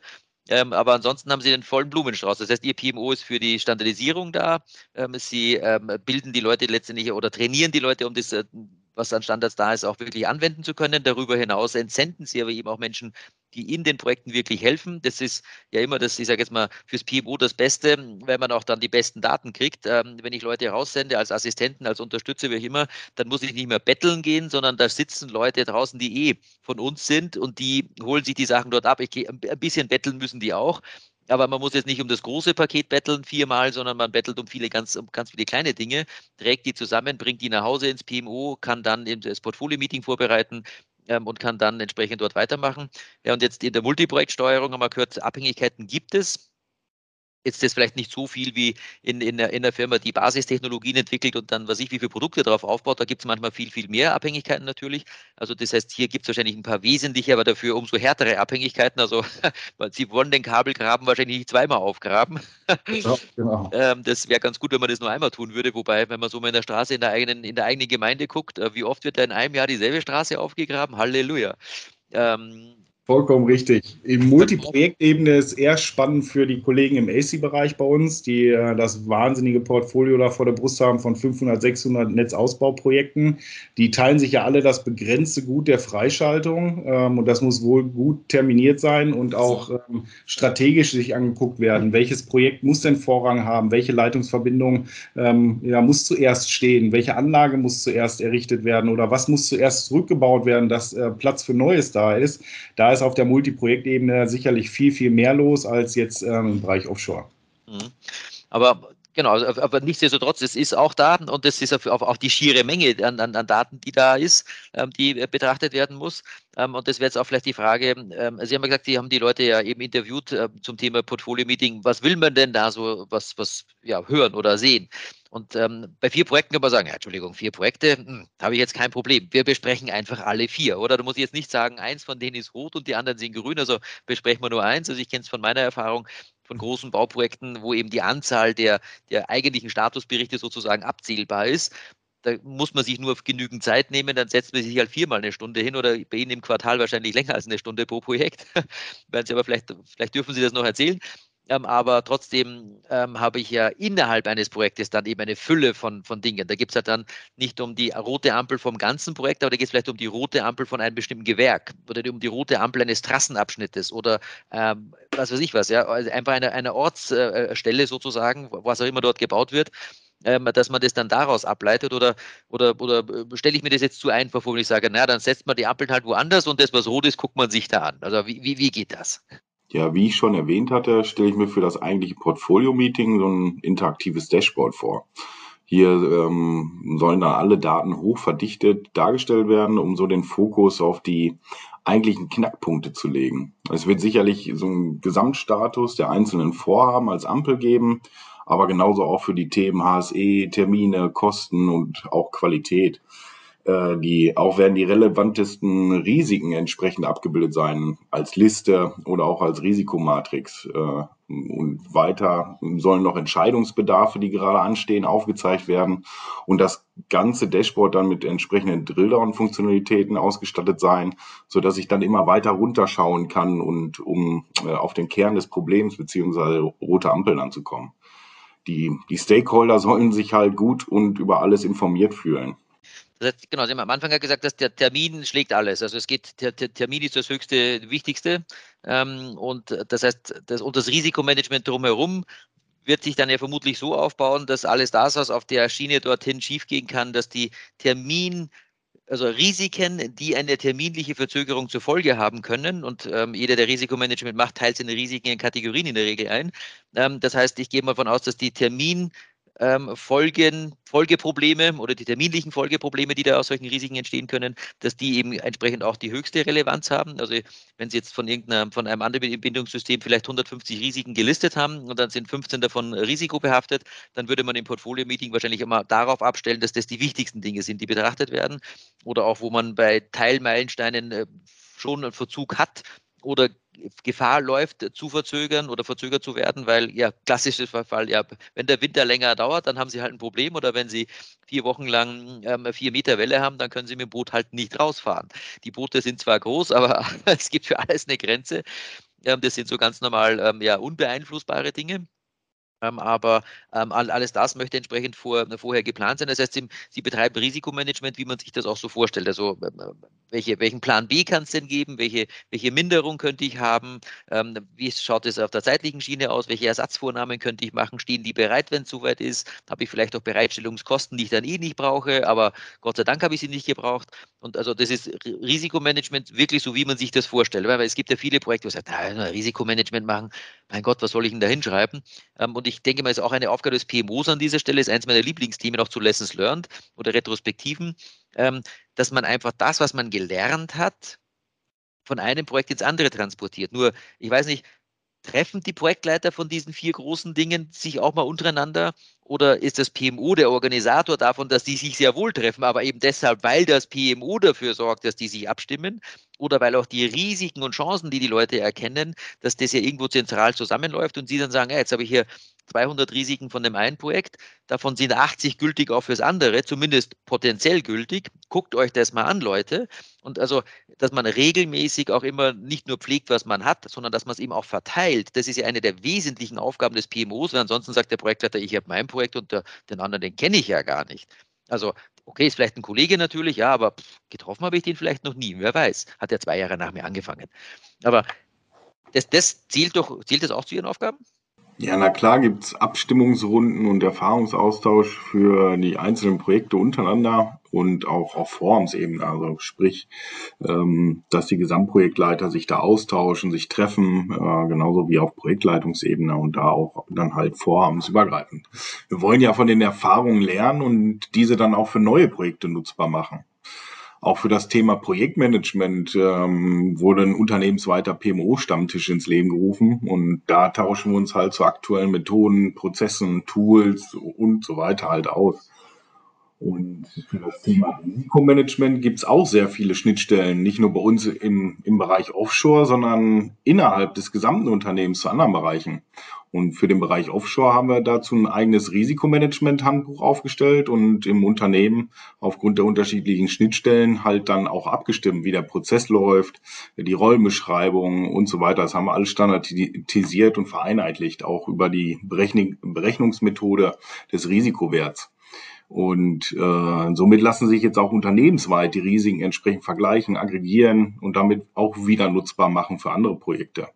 Ähm, aber ansonsten haben Sie den vollen Blumenstrauß. Das heißt, Ihr PMO ist für die Standardisierung da. Ähm, Sie ähm, bilden die Leute letztendlich oder trainieren die Leute, um das äh, was an Standards da ist, auch wirklich anwenden zu können. Darüber hinaus entsenden sie aber eben auch Menschen, die in den Projekten wirklich helfen. Das ist ja immer das, ich sage jetzt mal, fürs PMO das Beste, wenn man auch dann die besten Daten kriegt. Ähm, wenn ich Leute raussende als Assistenten, als Unterstützer, wie auch immer, dann muss ich nicht mehr betteln gehen, sondern da sitzen Leute draußen, die eh von uns sind und die holen sich die Sachen dort ab. Ich ein bisschen betteln müssen die auch. Aber man muss jetzt nicht um das große Paket betteln viermal, sondern man bettelt um viele ganz, um ganz viele kleine Dinge, trägt die zusammen, bringt die nach Hause ins PMO, kann dann das Portfolio-Meeting vorbereiten, ähm, und kann dann entsprechend dort weitermachen. Ja, und jetzt in der Multiprojektsteuerung haben wir gehört, Abhängigkeiten gibt es jetzt das vielleicht nicht so viel wie in, in, der, in der Firma, die Basistechnologien entwickelt und dann, was ich, wie viele Produkte darauf aufbaut, da gibt es manchmal viel, viel mehr Abhängigkeiten natürlich. Also das heißt, hier gibt es wahrscheinlich ein paar wesentliche, aber dafür umso härtere Abhängigkeiten. Also Sie wollen den Kabelgraben wahrscheinlich nicht zweimal aufgraben. Ja, genau. ähm, das wäre ganz gut, wenn man das nur einmal tun würde. Wobei, wenn man so mal in der Straße in der eigenen, in der eigenen Gemeinde guckt, äh, wie oft wird da in einem Jahr dieselbe Straße aufgegraben? Halleluja. Ähm, Vollkommen richtig. Im Multiprojektebene ist eher spannend für die Kollegen im AC-Bereich bei uns, die äh, das wahnsinnige Portfolio da vor der Brust haben von 500, 600 Netzausbauprojekten. Die teilen sich ja alle das begrenzte Gut der Freischaltung ähm, und das muss wohl gut terminiert sein und auch ähm, strategisch sich angeguckt werden. Welches Projekt muss denn Vorrang haben? Welche Leitungsverbindung ähm, ja, muss zuerst stehen? Welche Anlage muss zuerst errichtet werden oder was muss zuerst zurückgebaut werden, dass äh, Platz für Neues da ist? Da ist auf der Multiprojektebene sicherlich viel, viel mehr los als jetzt ähm, im Bereich Offshore. Mhm. Aber Genau, also, aber nichtsdestotrotz, es ist auch da und es ist auch die schiere Menge an, an, an Daten, die da ist, ähm, die betrachtet werden muss. Ähm, und das wäre jetzt auch vielleicht die Frage, ähm, Sie haben ja gesagt, Sie haben die Leute ja eben interviewt äh, zum Thema Portfolio-Meeting. Was will man denn da so was, was ja, hören oder sehen? Und ähm, bei vier Projekten kann man sagen, ja, Entschuldigung, vier Projekte, hm, habe ich jetzt kein Problem. Wir besprechen einfach alle vier, oder? Da muss ich jetzt nicht sagen, eins von denen ist rot und die anderen sind grün, also besprechen wir nur eins. Also ich kenne es von meiner Erfahrung von großen Bauprojekten, wo eben die Anzahl der, der eigentlichen Statusberichte sozusagen abzählbar ist. Da muss man sich nur genügend Zeit nehmen, dann setzt man sich halt viermal eine Stunde hin oder bei Ihnen im Quartal wahrscheinlich länger als eine Stunde pro Projekt. Sie aber vielleicht, vielleicht dürfen Sie das noch erzählen. Ähm, aber trotzdem ähm, habe ich ja innerhalb eines Projektes dann eben eine Fülle von, von Dingen. Da gibt es ja dann nicht um die rote Ampel vom ganzen Projekt, aber da geht es vielleicht um die rote Ampel von einem bestimmten Gewerk oder um die rote Ampel eines Trassenabschnittes oder ähm, was weiß ich was, ja, also einfach eine, eine Ortsstelle sozusagen, was auch immer dort gebaut wird ähm, dass man das dann daraus ableitet oder, oder, oder äh, stelle ich mir das jetzt zu einfach vor, wenn ich sage, naja, dann setzt man die Ampeln halt woanders und das, was rot ist, guckt man sich da an. Also wie, wie, wie geht das? Ja, wie ich schon erwähnt hatte, stelle ich mir für das eigentliche Portfolio-Meeting so ein interaktives Dashboard vor. Hier ähm, sollen dann alle Daten hochverdichtet dargestellt werden, um so den Fokus auf die eigentlichen Knackpunkte zu legen. Es wird sicherlich so einen Gesamtstatus der einzelnen Vorhaben als Ampel geben, aber genauso auch für die Themen HSE, Termine, Kosten und auch Qualität. Äh, die auch werden die relevantesten Risiken entsprechend abgebildet sein als Liste oder auch als Risikomatrix. Äh, und weiter sollen noch Entscheidungsbedarfe, die gerade anstehen, aufgezeigt werden und das ganze Dashboard dann mit entsprechenden Drilldown-Funktionalitäten ausgestattet sein, so dass ich dann immer weiter runterschauen kann und um äh, auf den Kern des Problems beziehungsweise rote Ampeln anzukommen. Die, die Stakeholder sollen sich halt gut und über alles informiert fühlen. Das heißt, genau, Sie haben am Anfang gesagt, dass der Termin schlägt alles. Also es geht, der, der Termin ist das höchste, wichtigste. Ähm, und das heißt, das, und das Risikomanagement drumherum wird sich dann ja vermutlich so aufbauen, dass alles das, was auf der Schiene dorthin schiefgehen kann, dass die Termin, also Risiken, die eine terminliche Verzögerung zur Folge haben können, und ähm, jeder, der Risikomanagement macht, teilt seine Risiken in Kategorien in der Regel ein. Ähm, das heißt, ich gehe mal davon aus, dass die Termin ähm, Folgen, Folgeprobleme oder die terminlichen Folgeprobleme, die da aus solchen Risiken entstehen können, dass die eben entsprechend auch die höchste Relevanz haben. Also wenn Sie jetzt von irgendeinem, von einem anderen Bindungssystem vielleicht 150 Risiken gelistet haben und dann sind 15 davon risikobehaftet, dann würde man im Portfolio-Meeting wahrscheinlich immer darauf abstellen, dass das die wichtigsten Dinge sind, die betrachtet werden. Oder auch, wo man bei Teilmeilensteinen äh, schon einen Verzug hat, oder Gefahr läuft, zu verzögern oder verzögert zu werden, weil ja klassisches Fall, ja, wenn der Winter länger dauert, dann haben Sie halt ein Problem oder wenn Sie vier Wochen lang ähm, vier Meter Welle haben, dann können Sie mit dem Boot halt nicht rausfahren. Die Boote sind zwar groß, aber es gibt für alles eine Grenze. Ähm, das sind so ganz normal ähm, ja, unbeeinflussbare Dinge. Ähm, aber ähm, alles das möchte entsprechend vor, vorher geplant sein. Das heißt, Sie, betreiben Risikomanagement, wie man sich das auch so vorstellt. Also ähm, welche, welchen Plan B kann es denn geben? Welche, welche Minderung könnte ich haben? Ähm, wie schaut es auf der zeitlichen Schiene aus? Welche Ersatzvornahmen könnte ich machen? Stehen die bereit, wenn es soweit ist? Habe ich vielleicht auch Bereitstellungskosten, die ich dann eh nicht brauche, aber Gott sei Dank habe ich sie nicht gebraucht. Und also das ist Risikomanagement wirklich so, wie man sich das vorstellt. Weil es gibt ja viele Projekte, wo man sagt, ah, Risikomanagement machen, mein Gott, was soll ich denn da hinschreiben? Ähm, und ich denke mal, es ist auch eine Aufgabe des PMOs an dieser Stelle, ist eins meiner Lieblingsthemen auch zu Lessons Learned oder Retrospektiven, ähm, dass man einfach das, was man gelernt hat, von einem Projekt ins andere transportiert. Nur, ich weiß nicht, treffen die Projektleiter von diesen vier großen Dingen sich auch mal untereinander oder ist das PMO der Organisator davon, dass die sich sehr wohl treffen, aber eben deshalb, weil das PMO dafür sorgt, dass die sich abstimmen? Oder weil auch die Risiken und Chancen, die die Leute erkennen, dass das ja irgendwo zentral zusammenläuft und sie dann sagen, ja, jetzt habe ich hier 200 Risiken von dem einen Projekt, davon sind 80 gültig auch fürs andere, zumindest potenziell gültig. Guckt euch das mal an, Leute. Und also, dass man regelmäßig auch immer nicht nur pflegt, was man hat, sondern dass man es eben auch verteilt. Das ist ja eine der wesentlichen Aufgaben des PMOs, weil ansonsten sagt der Projektleiter, ich habe mein Projekt und der, den anderen, den kenne ich ja gar nicht. Also, okay, ist vielleicht ein Kollege natürlich, ja, aber getroffen habe ich den vielleicht noch nie. Wer weiß, hat er zwei Jahre nach mir angefangen. Aber das, das zählt doch, zählt das auch zu Ihren Aufgaben? Ja, na klar gibt es Abstimmungsrunden und Erfahrungsaustausch für die einzelnen Projekte untereinander und auch auf Forumsebene. Also sprich, ähm, dass die Gesamtprojektleiter sich da austauschen, sich treffen, äh, genauso wie auf Projektleitungsebene und da auch dann halt vorhabensübergreifend. Wir wollen ja von den Erfahrungen lernen und diese dann auch für neue Projekte nutzbar machen. Auch für das Thema Projektmanagement ähm, wurde ein unternehmensweiter PMO-Stammtisch ins Leben gerufen und da tauschen wir uns halt zu aktuellen Methoden, Prozessen, Tools und so weiter halt aus. Und für das Thema Risikomanagement gibt es auch sehr viele Schnittstellen, nicht nur bei uns im, im Bereich Offshore, sondern innerhalb des gesamten Unternehmens zu anderen Bereichen. Und für den Bereich Offshore haben wir dazu ein eigenes Risikomanagement-Handbuch aufgestellt und im Unternehmen aufgrund der unterschiedlichen Schnittstellen halt dann auch abgestimmt, wie der Prozess läuft, die Rollenbeschreibung und so weiter. Das haben wir alles standardisiert und vereinheitlicht, auch über die Berechn Berechnungsmethode des Risikowerts. Und äh, somit lassen sich jetzt auch unternehmensweit die Risiken entsprechend vergleichen, aggregieren und damit auch wieder nutzbar machen für andere Projekte.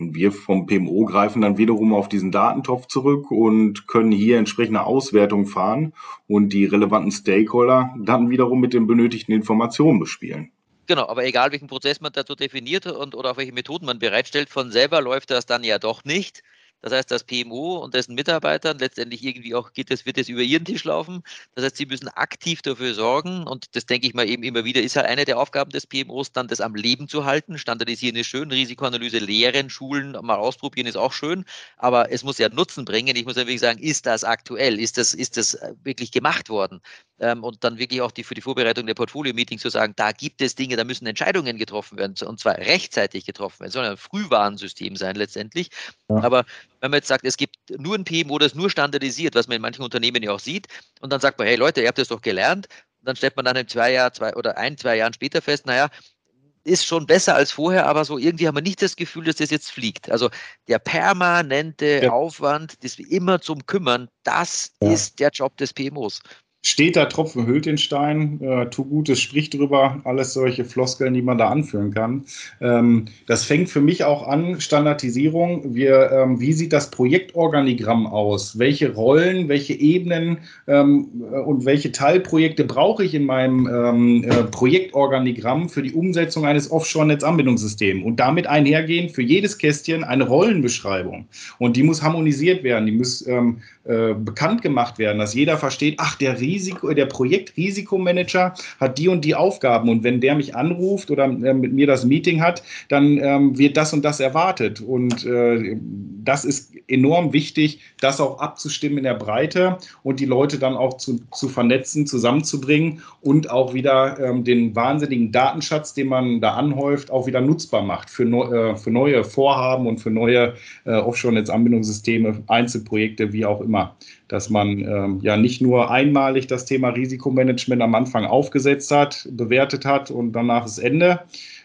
Und wir vom PMO greifen dann wiederum auf diesen Datentopf zurück und können hier entsprechende Auswertungen fahren und die relevanten Stakeholder dann wiederum mit den benötigten Informationen bespielen. Genau, aber egal welchen Prozess man dazu definiert und oder auf welche Methoden man bereitstellt, von selber läuft das dann ja doch nicht. Das heißt, das PMO und dessen Mitarbeitern letztendlich irgendwie auch geht es, wird es über ihren Tisch laufen. Das heißt, sie müssen aktiv dafür sorgen und das denke ich mal eben immer wieder, ist halt eine der Aufgaben des PMOs, dann das am Leben zu halten. Standardisieren ist schön, Risikoanalyse lehren, schulen, mal ausprobieren ist auch schön, aber es muss ja Nutzen bringen. Ich muss ja wirklich sagen, ist das aktuell? Ist das, ist das äh, wirklich gemacht worden? Ähm, und dann wirklich auch die, für die Vorbereitung der Portfolio-Meetings zu sagen, da gibt es Dinge, da müssen Entscheidungen getroffen werden und zwar rechtzeitig getroffen werden. Es soll ein Frühwarnsystem sein letztendlich. Ja. Aber wenn man jetzt sagt, es gibt nur ein PMO, das nur standardisiert, was man in manchen Unternehmen ja auch sieht, und dann sagt man, hey Leute, ihr habt das doch gelernt, und dann stellt man dann in zwei Jahren, zwei oder ein, zwei Jahren später fest, naja, ist schon besser als vorher, aber so irgendwie haben wir nicht das Gefühl, dass das jetzt fliegt. Also der permanente ja. Aufwand, das immer zum Kümmern, das ja. ist der Job des PMOs steter Tropfen hüllt den Stein, äh, tu Gutes, sprich drüber, alles solche Floskeln, die man da anführen kann. Ähm, das fängt für mich auch an, Standardisierung. Wir, ähm, wie sieht das Projektorganigramm aus? Welche Rollen, welche Ebenen ähm, und welche Teilprojekte brauche ich in meinem ähm, äh, Projektorganigramm für die Umsetzung eines Offshore-Netzanbindungssystems? Und damit einhergehen für jedes Kästchen eine Rollenbeschreibung. Und die muss harmonisiert werden, die muss ähm, äh, bekannt gemacht werden, dass jeder versteht, ach, der Risiko, der Projektrisikomanager hat die und die Aufgaben und wenn der mich anruft oder äh, mit mir das Meeting hat, dann ähm, wird das und das erwartet. Und äh, das ist enorm wichtig, das auch abzustimmen in der Breite und die Leute dann auch zu, zu vernetzen, zusammenzubringen und auch wieder ähm, den wahnsinnigen Datenschatz, den man da anhäuft, auch wieder nutzbar macht für, neu, äh, für neue Vorhaben und für neue äh, Offshore-Netzanbindungssysteme, Einzelprojekte, wie auch immer dass man ähm, ja nicht nur einmalig das Thema Risikomanagement am Anfang aufgesetzt hat, bewertet hat und danach ist Ende.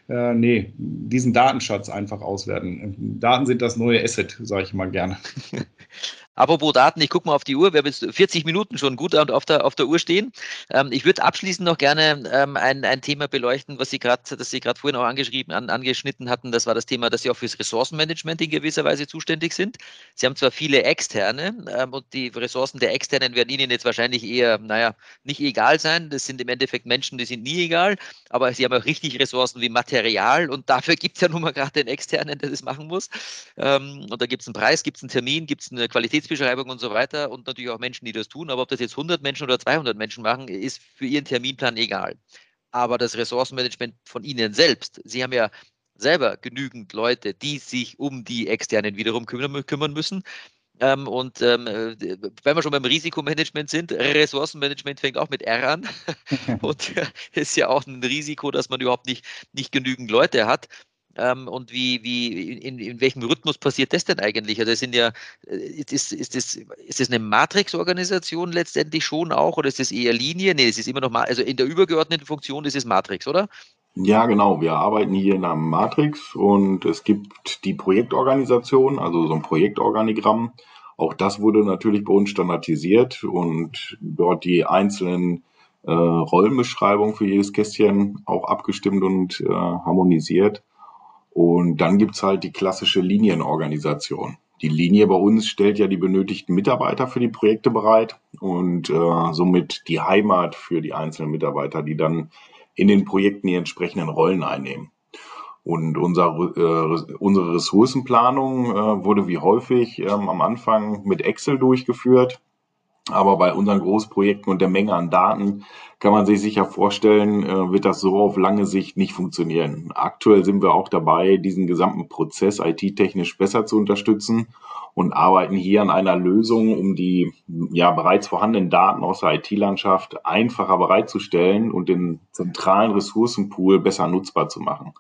Äh, nee, diesen Datenschatz einfach auswerten. Daten sind das neue Asset, sage ich mal gerne. Apropos Daten, ich gucke mal auf die Uhr. Wir haben jetzt 40 Minuten schon gut auf der, auf der Uhr stehen. Ähm, ich würde abschließend noch gerne ähm, ein, ein Thema beleuchten, was Sie gerade, das Sie gerade vorhin auch angeschrieben, an, angeschnitten hatten. Das war das Thema, dass Sie auch fürs Ressourcenmanagement in gewisser Weise zuständig sind. Sie haben zwar viele Externe ähm, und die Ressourcen der Externen werden Ihnen jetzt wahrscheinlich eher, naja, nicht egal sein. Das sind im Endeffekt Menschen, die sind nie egal. Aber Sie haben auch richtig Ressourcen wie Material und dafür gibt es ja nun mal gerade den Externen, der das machen muss. Ähm, und da gibt es einen Preis, gibt es einen Termin, gibt es eine Qualität Berufsbeschreibung und so weiter und natürlich auch Menschen, die das tun. Aber ob das jetzt 100 Menschen oder 200 Menschen machen, ist für ihren Terminplan egal. Aber das Ressourcenmanagement von Ihnen selbst, Sie haben ja selber genügend Leute, die sich um die Externen wiederum kümmern, müssen. Ähm, und ähm, äh, wenn wir schon beim Risikomanagement sind, Ressourcenmanagement fängt auch mit R an. und es ist ja auch ein Risiko, dass man überhaupt nicht, nicht genügend Leute hat. Ähm, und wie, wie, in, in welchem Rhythmus passiert das denn eigentlich? Also sind ja, äh, ist, ist, das, ist das eine Matrix-Organisation letztendlich schon auch oder ist das eher Linie? Nee, es ist immer noch also in der übergeordneten Funktion ist es Matrix, oder? Ja, genau. Wir arbeiten hier in einem Matrix und es gibt die Projektorganisation, also so ein Projektorganigramm. Auch das wurde natürlich bei uns standardisiert und dort die einzelnen äh, Rollenbeschreibungen für jedes Kästchen auch abgestimmt und äh, harmonisiert. Und dann gibt's halt die klassische Linienorganisation. Die Linie bei uns stellt ja die benötigten Mitarbeiter für die Projekte bereit und äh, somit die Heimat für die einzelnen Mitarbeiter, die dann in den Projekten die entsprechenden Rollen einnehmen. Und unser, äh, unsere Ressourcenplanung äh, wurde wie häufig ähm, am Anfang mit Excel durchgeführt. Aber bei unseren Großprojekten und der Menge an Daten kann man sich sicher vorstellen, äh, wird das so auf lange Sicht nicht funktionieren. Aktuell sind wir auch dabei, diesen gesamten Prozess IT-technisch besser zu unterstützen und arbeiten hier an einer Lösung, um die ja bereits vorhandenen Daten aus der IT-Landschaft einfacher bereitzustellen und den zentralen Ressourcenpool besser nutzbar zu machen.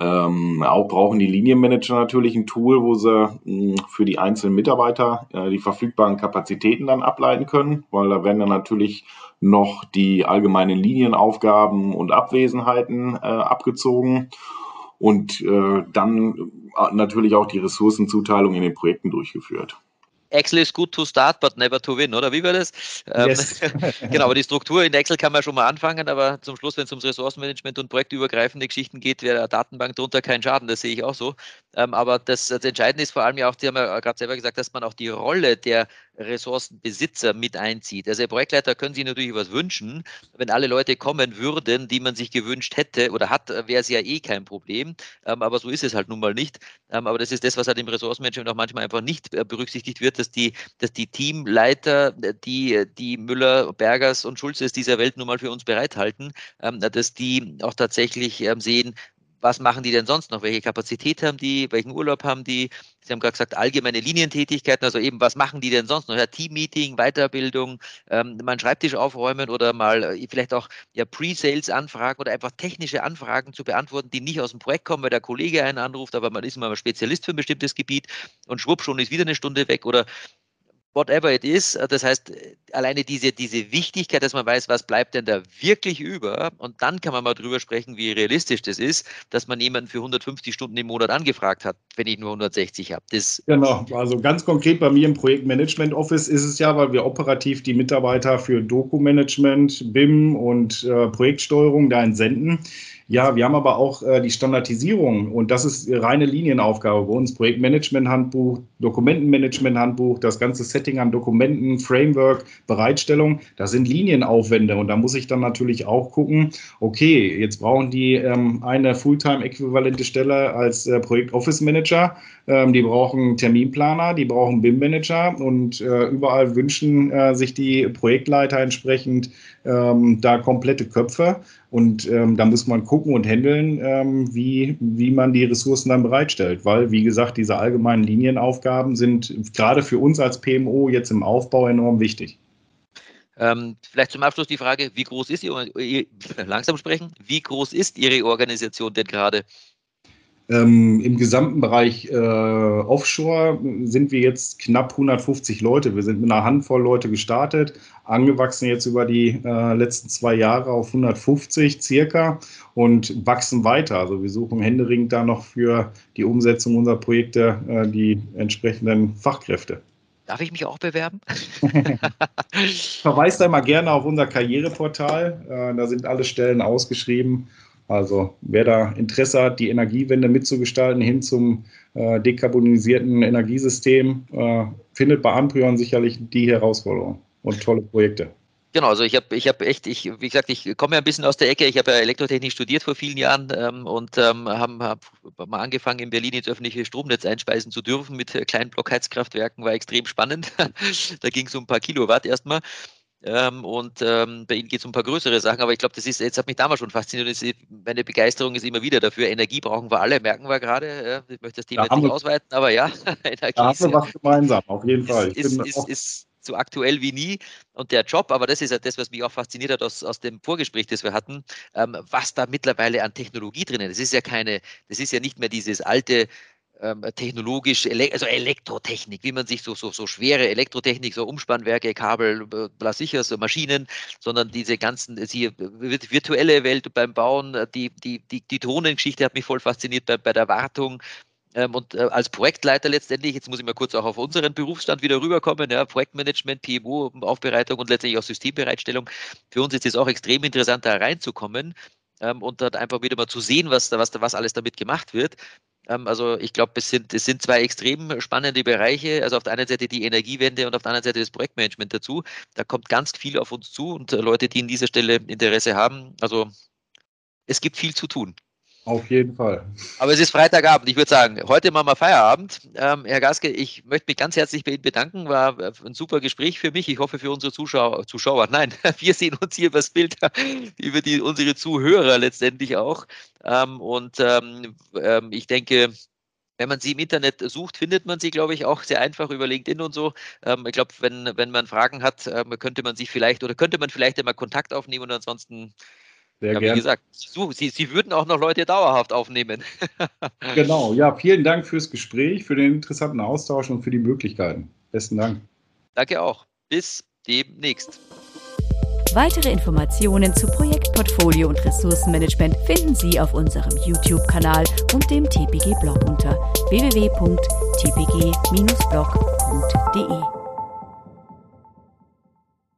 Ähm, auch brauchen die Linienmanager natürlich ein Tool, wo sie mh, hm, für die einzelnen Mitarbeiter äh, die verfügbaren Kapazitäten dann ableiten können, weil da werden dann natürlich noch die allgemeinen Linienaufgaben und Abwesenheiten äh, abgezogen und äh, dann äh, natürlich auch die Ressourcenzuteilung in den Projekten durchgeführt. Excel is good to start, but never to win, oder wie war das? Ähm, yes. genau, aber die Struktur in Excel kann man schon mal anfangen, aber zum Schluss, wenn es ums Ressourcenmanagement und projektübergreifende Geschichten geht, wäre der Datenbank drunter kein Schaden, das sehe ich auch so. Ähm, aber das, das Entscheidende ist vor allem ja auch, Sie haben ja gerade selber gesagt, dass man auch die Rolle der Ressourcenbesitzer mit einzieht. Also der Projektleiter können sich natürlich was wünschen. Wenn alle Leute kommen würden, die man sich gewünscht hätte oder hat, wäre es ja eh kein Problem. Ähm, aber so ist es halt nun mal nicht. Aber das ist das, was halt im Ressourcenmanagement auch manchmal einfach nicht äh, berücksichtigt wird, dass die, dass die Teamleiter, die, die Müller, Bergers und Schulzes dieser Welt nun mal für uns bereithalten, ähm, dass die auch tatsächlich sehen, was machen die denn sonst noch? Welche Kapazität haben die? Welchen Urlaub haben die? Sie haben gerade gesagt, allgemeine Linientätigkeiten, also eben, was machen die denn sonst noch? Ja, Teammeeting, Weiterbildung, ähm, mal einen Schreibtisch aufräumen oder mal äh, vielleicht auch ja, Pre-Sales-Anfragen oder einfach technische Anfragen zu beantworten, die nicht aus dem Projekt kommen, weil der Kollege einen anruft, aber man ist mal Spezialist für ein bestimmtes Gebiet und schwupp, schon ist wieder eine Stunde weg oder whatever it is. Das heißt, alleine diese, diese Wichtigkeit, dass man weiß, was bleibt denn da wirklich über und dann kann man mal drüber sprechen, wie realistisch das ist, dass man jemanden für 150 Stunden im Monat angefragt hat, wenn ich nur 160 habe. Das genau, also ganz konkret bei mir im Projektmanagement Office ist es ja, weil wir operativ die Mitarbeiter für Dokumanagement, BIM und äh, Projektsteuerung da entsenden ja, wir haben aber auch äh, die Standardisierung und das ist reine Linienaufgabe bei uns. Projektmanagement-Handbuch, Dokumentenmanagement-Handbuch, das ganze Setting an Dokumenten, Framework, Bereitstellung, das sind Linienaufwände und da muss ich dann natürlich auch gucken, okay, jetzt brauchen die ähm, eine Fulltime-äquivalente Stelle als äh, Projekt-Office-Manager, ähm, die brauchen Terminplaner, die brauchen BIM-Manager und äh, überall wünschen äh, sich die Projektleiter entsprechend ähm, da komplette Köpfe. Und ähm, da muss man gucken und handeln, ähm, wie, wie man die Ressourcen dann bereitstellt. Weil, wie gesagt, diese allgemeinen Linienaufgaben sind gerade für uns als PMO jetzt im Aufbau enorm wichtig. Ähm, vielleicht zum Abschluss die Frage, wie groß ist Ihre, langsam sprechen, wie groß ist Ihre Organisation denn gerade? Ähm, Im gesamten Bereich äh, Offshore sind wir jetzt knapp 150 Leute. Wir sind mit einer Handvoll Leute gestartet, angewachsen jetzt über die äh, letzten zwei Jahre auf 150 circa und wachsen weiter. Also wir suchen händeringend da noch für die Umsetzung unserer Projekte äh, die entsprechenden Fachkräfte. Darf ich mich auch bewerben? Verweist da mal gerne auf unser Karriereportal. Äh, da sind alle Stellen ausgeschrieben also wer da Interesse hat, die Energiewende mitzugestalten hin zum äh, dekarbonisierten Energiesystem, äh, findet bei Amprion sicherlich die Herausforderung und tolle Projekte. Genau, also ich habe ich hab echt, ich, wie gesagt, ich komme ja ein bisschen aus der Ecke. Ich habe ja Elektrotechnik studiert vor vielen Jahren ähm, und ähm, habe hab mal angefangen, in Berlin ins öffentliche Stromnetz einspeisen zu dürfen mit äh, kleinen Blockheizkraftwerken, war extrem spannend. da ging es um ein paar Kilowatt erstmal. Ähm, und ähm, bei Ihnen geht es um ein paar größere Sachen, aber ich glaube, das ist, jetzt hat mich damals schon fasziniert. Ist, meine Begeisterung ist immer wieder dafür. Energie brauchen wir alle, merken wir gerade. Ja, ich möchte das Thema da jetzt nicht ausweiten, aber ja, Energie da haben wir was gemeinsam, auf jeden Fall. Ist, ist, ist, ist, so aktuell wie nie. Und der Job, aber das ist ja das, was mich auch fasziniert hat aus, aus dem Vorgespräch, das wir hatten, ähm, was da mittlerweile an Technologie drinnen ist. Das ist ja keine, das ist ja nicht mehr dieses alte ähm, technologisch, also Elektrotechnik, wie man sich so, so, so schwere Elektrotechnik, so Umspannwerke, Kabel, bla sicher, so Maschinen, sondern diese ganzen, die virtuelle Welt beim Bauen, die, die, die, die Drohnengeschichte hat mich voll fasziniert bei, bei der Wartung. Ähm, und äh, als Projektleiter letztendlich, jetzt muss ich mal kurz auch auf unseren Berufsstand wieder rüberkommen, ja, Projektmanagement, PMO, Aufbereitung und letztendlich auch Systembereitstellung. Für uns ist es auch extrem interessant, da reinzukommen ähm, und dann einfach wieder mal zu sehen, was, was, was alles damit gemacht wird. Ähm, also ich glaube, es sind, es sind zwei extrem spannende Bereiche. Also auf der einen Seite die Energiewende und auf der anderen Seite das Projektmanagement dazu. Da kommt ganz viel auf uns zu und äh, Leute, die in dieser Stelle Interesse haben. Also es gibt viel zu tun. Auf jeden Fall. Aber es ist Freitagabend. Ich würde sagen, heute machen wir Feierabend. Ähm, Herr Gaske, ich möchte mich ganz herzlich bei Ihnen bedanken. War äh, ein super Gespräch für mich. Ich hoffe für unsere Zuschauer. Zuschauer. Nein, wir sehen uns hier übers Bild, über die, unsere Zuhörer letztendlich auch. Ähm, und ähm, ähm, ich denke, wenn man sie im Internet sucht, findet man sie, glaube ich, auch sehr einfach über LinkedIn und so. Ähm, ich glaube, wenn, wenn man Fragen hat, ähm, könnte man sich vielleicht oder könnte man vielleicht immer Kontakt aufnehmen und ansonsten sehr ja, wie gesagt, so, Sie, Sie würden auch noch Leute dauerhaft aufnehmen. genau, ja, vielen Dank fürs Gespräch, für den interessanten Austausch und für die Möglichkeiten. Besten Dank. Danke auch. Bis demnächst. Weitere Informationen zu Projektportfolio und Ressourcenmanagement finden Sie auf unserem YouTube-Kanal und dem TPG-Blog unter www.tpg-blog.de.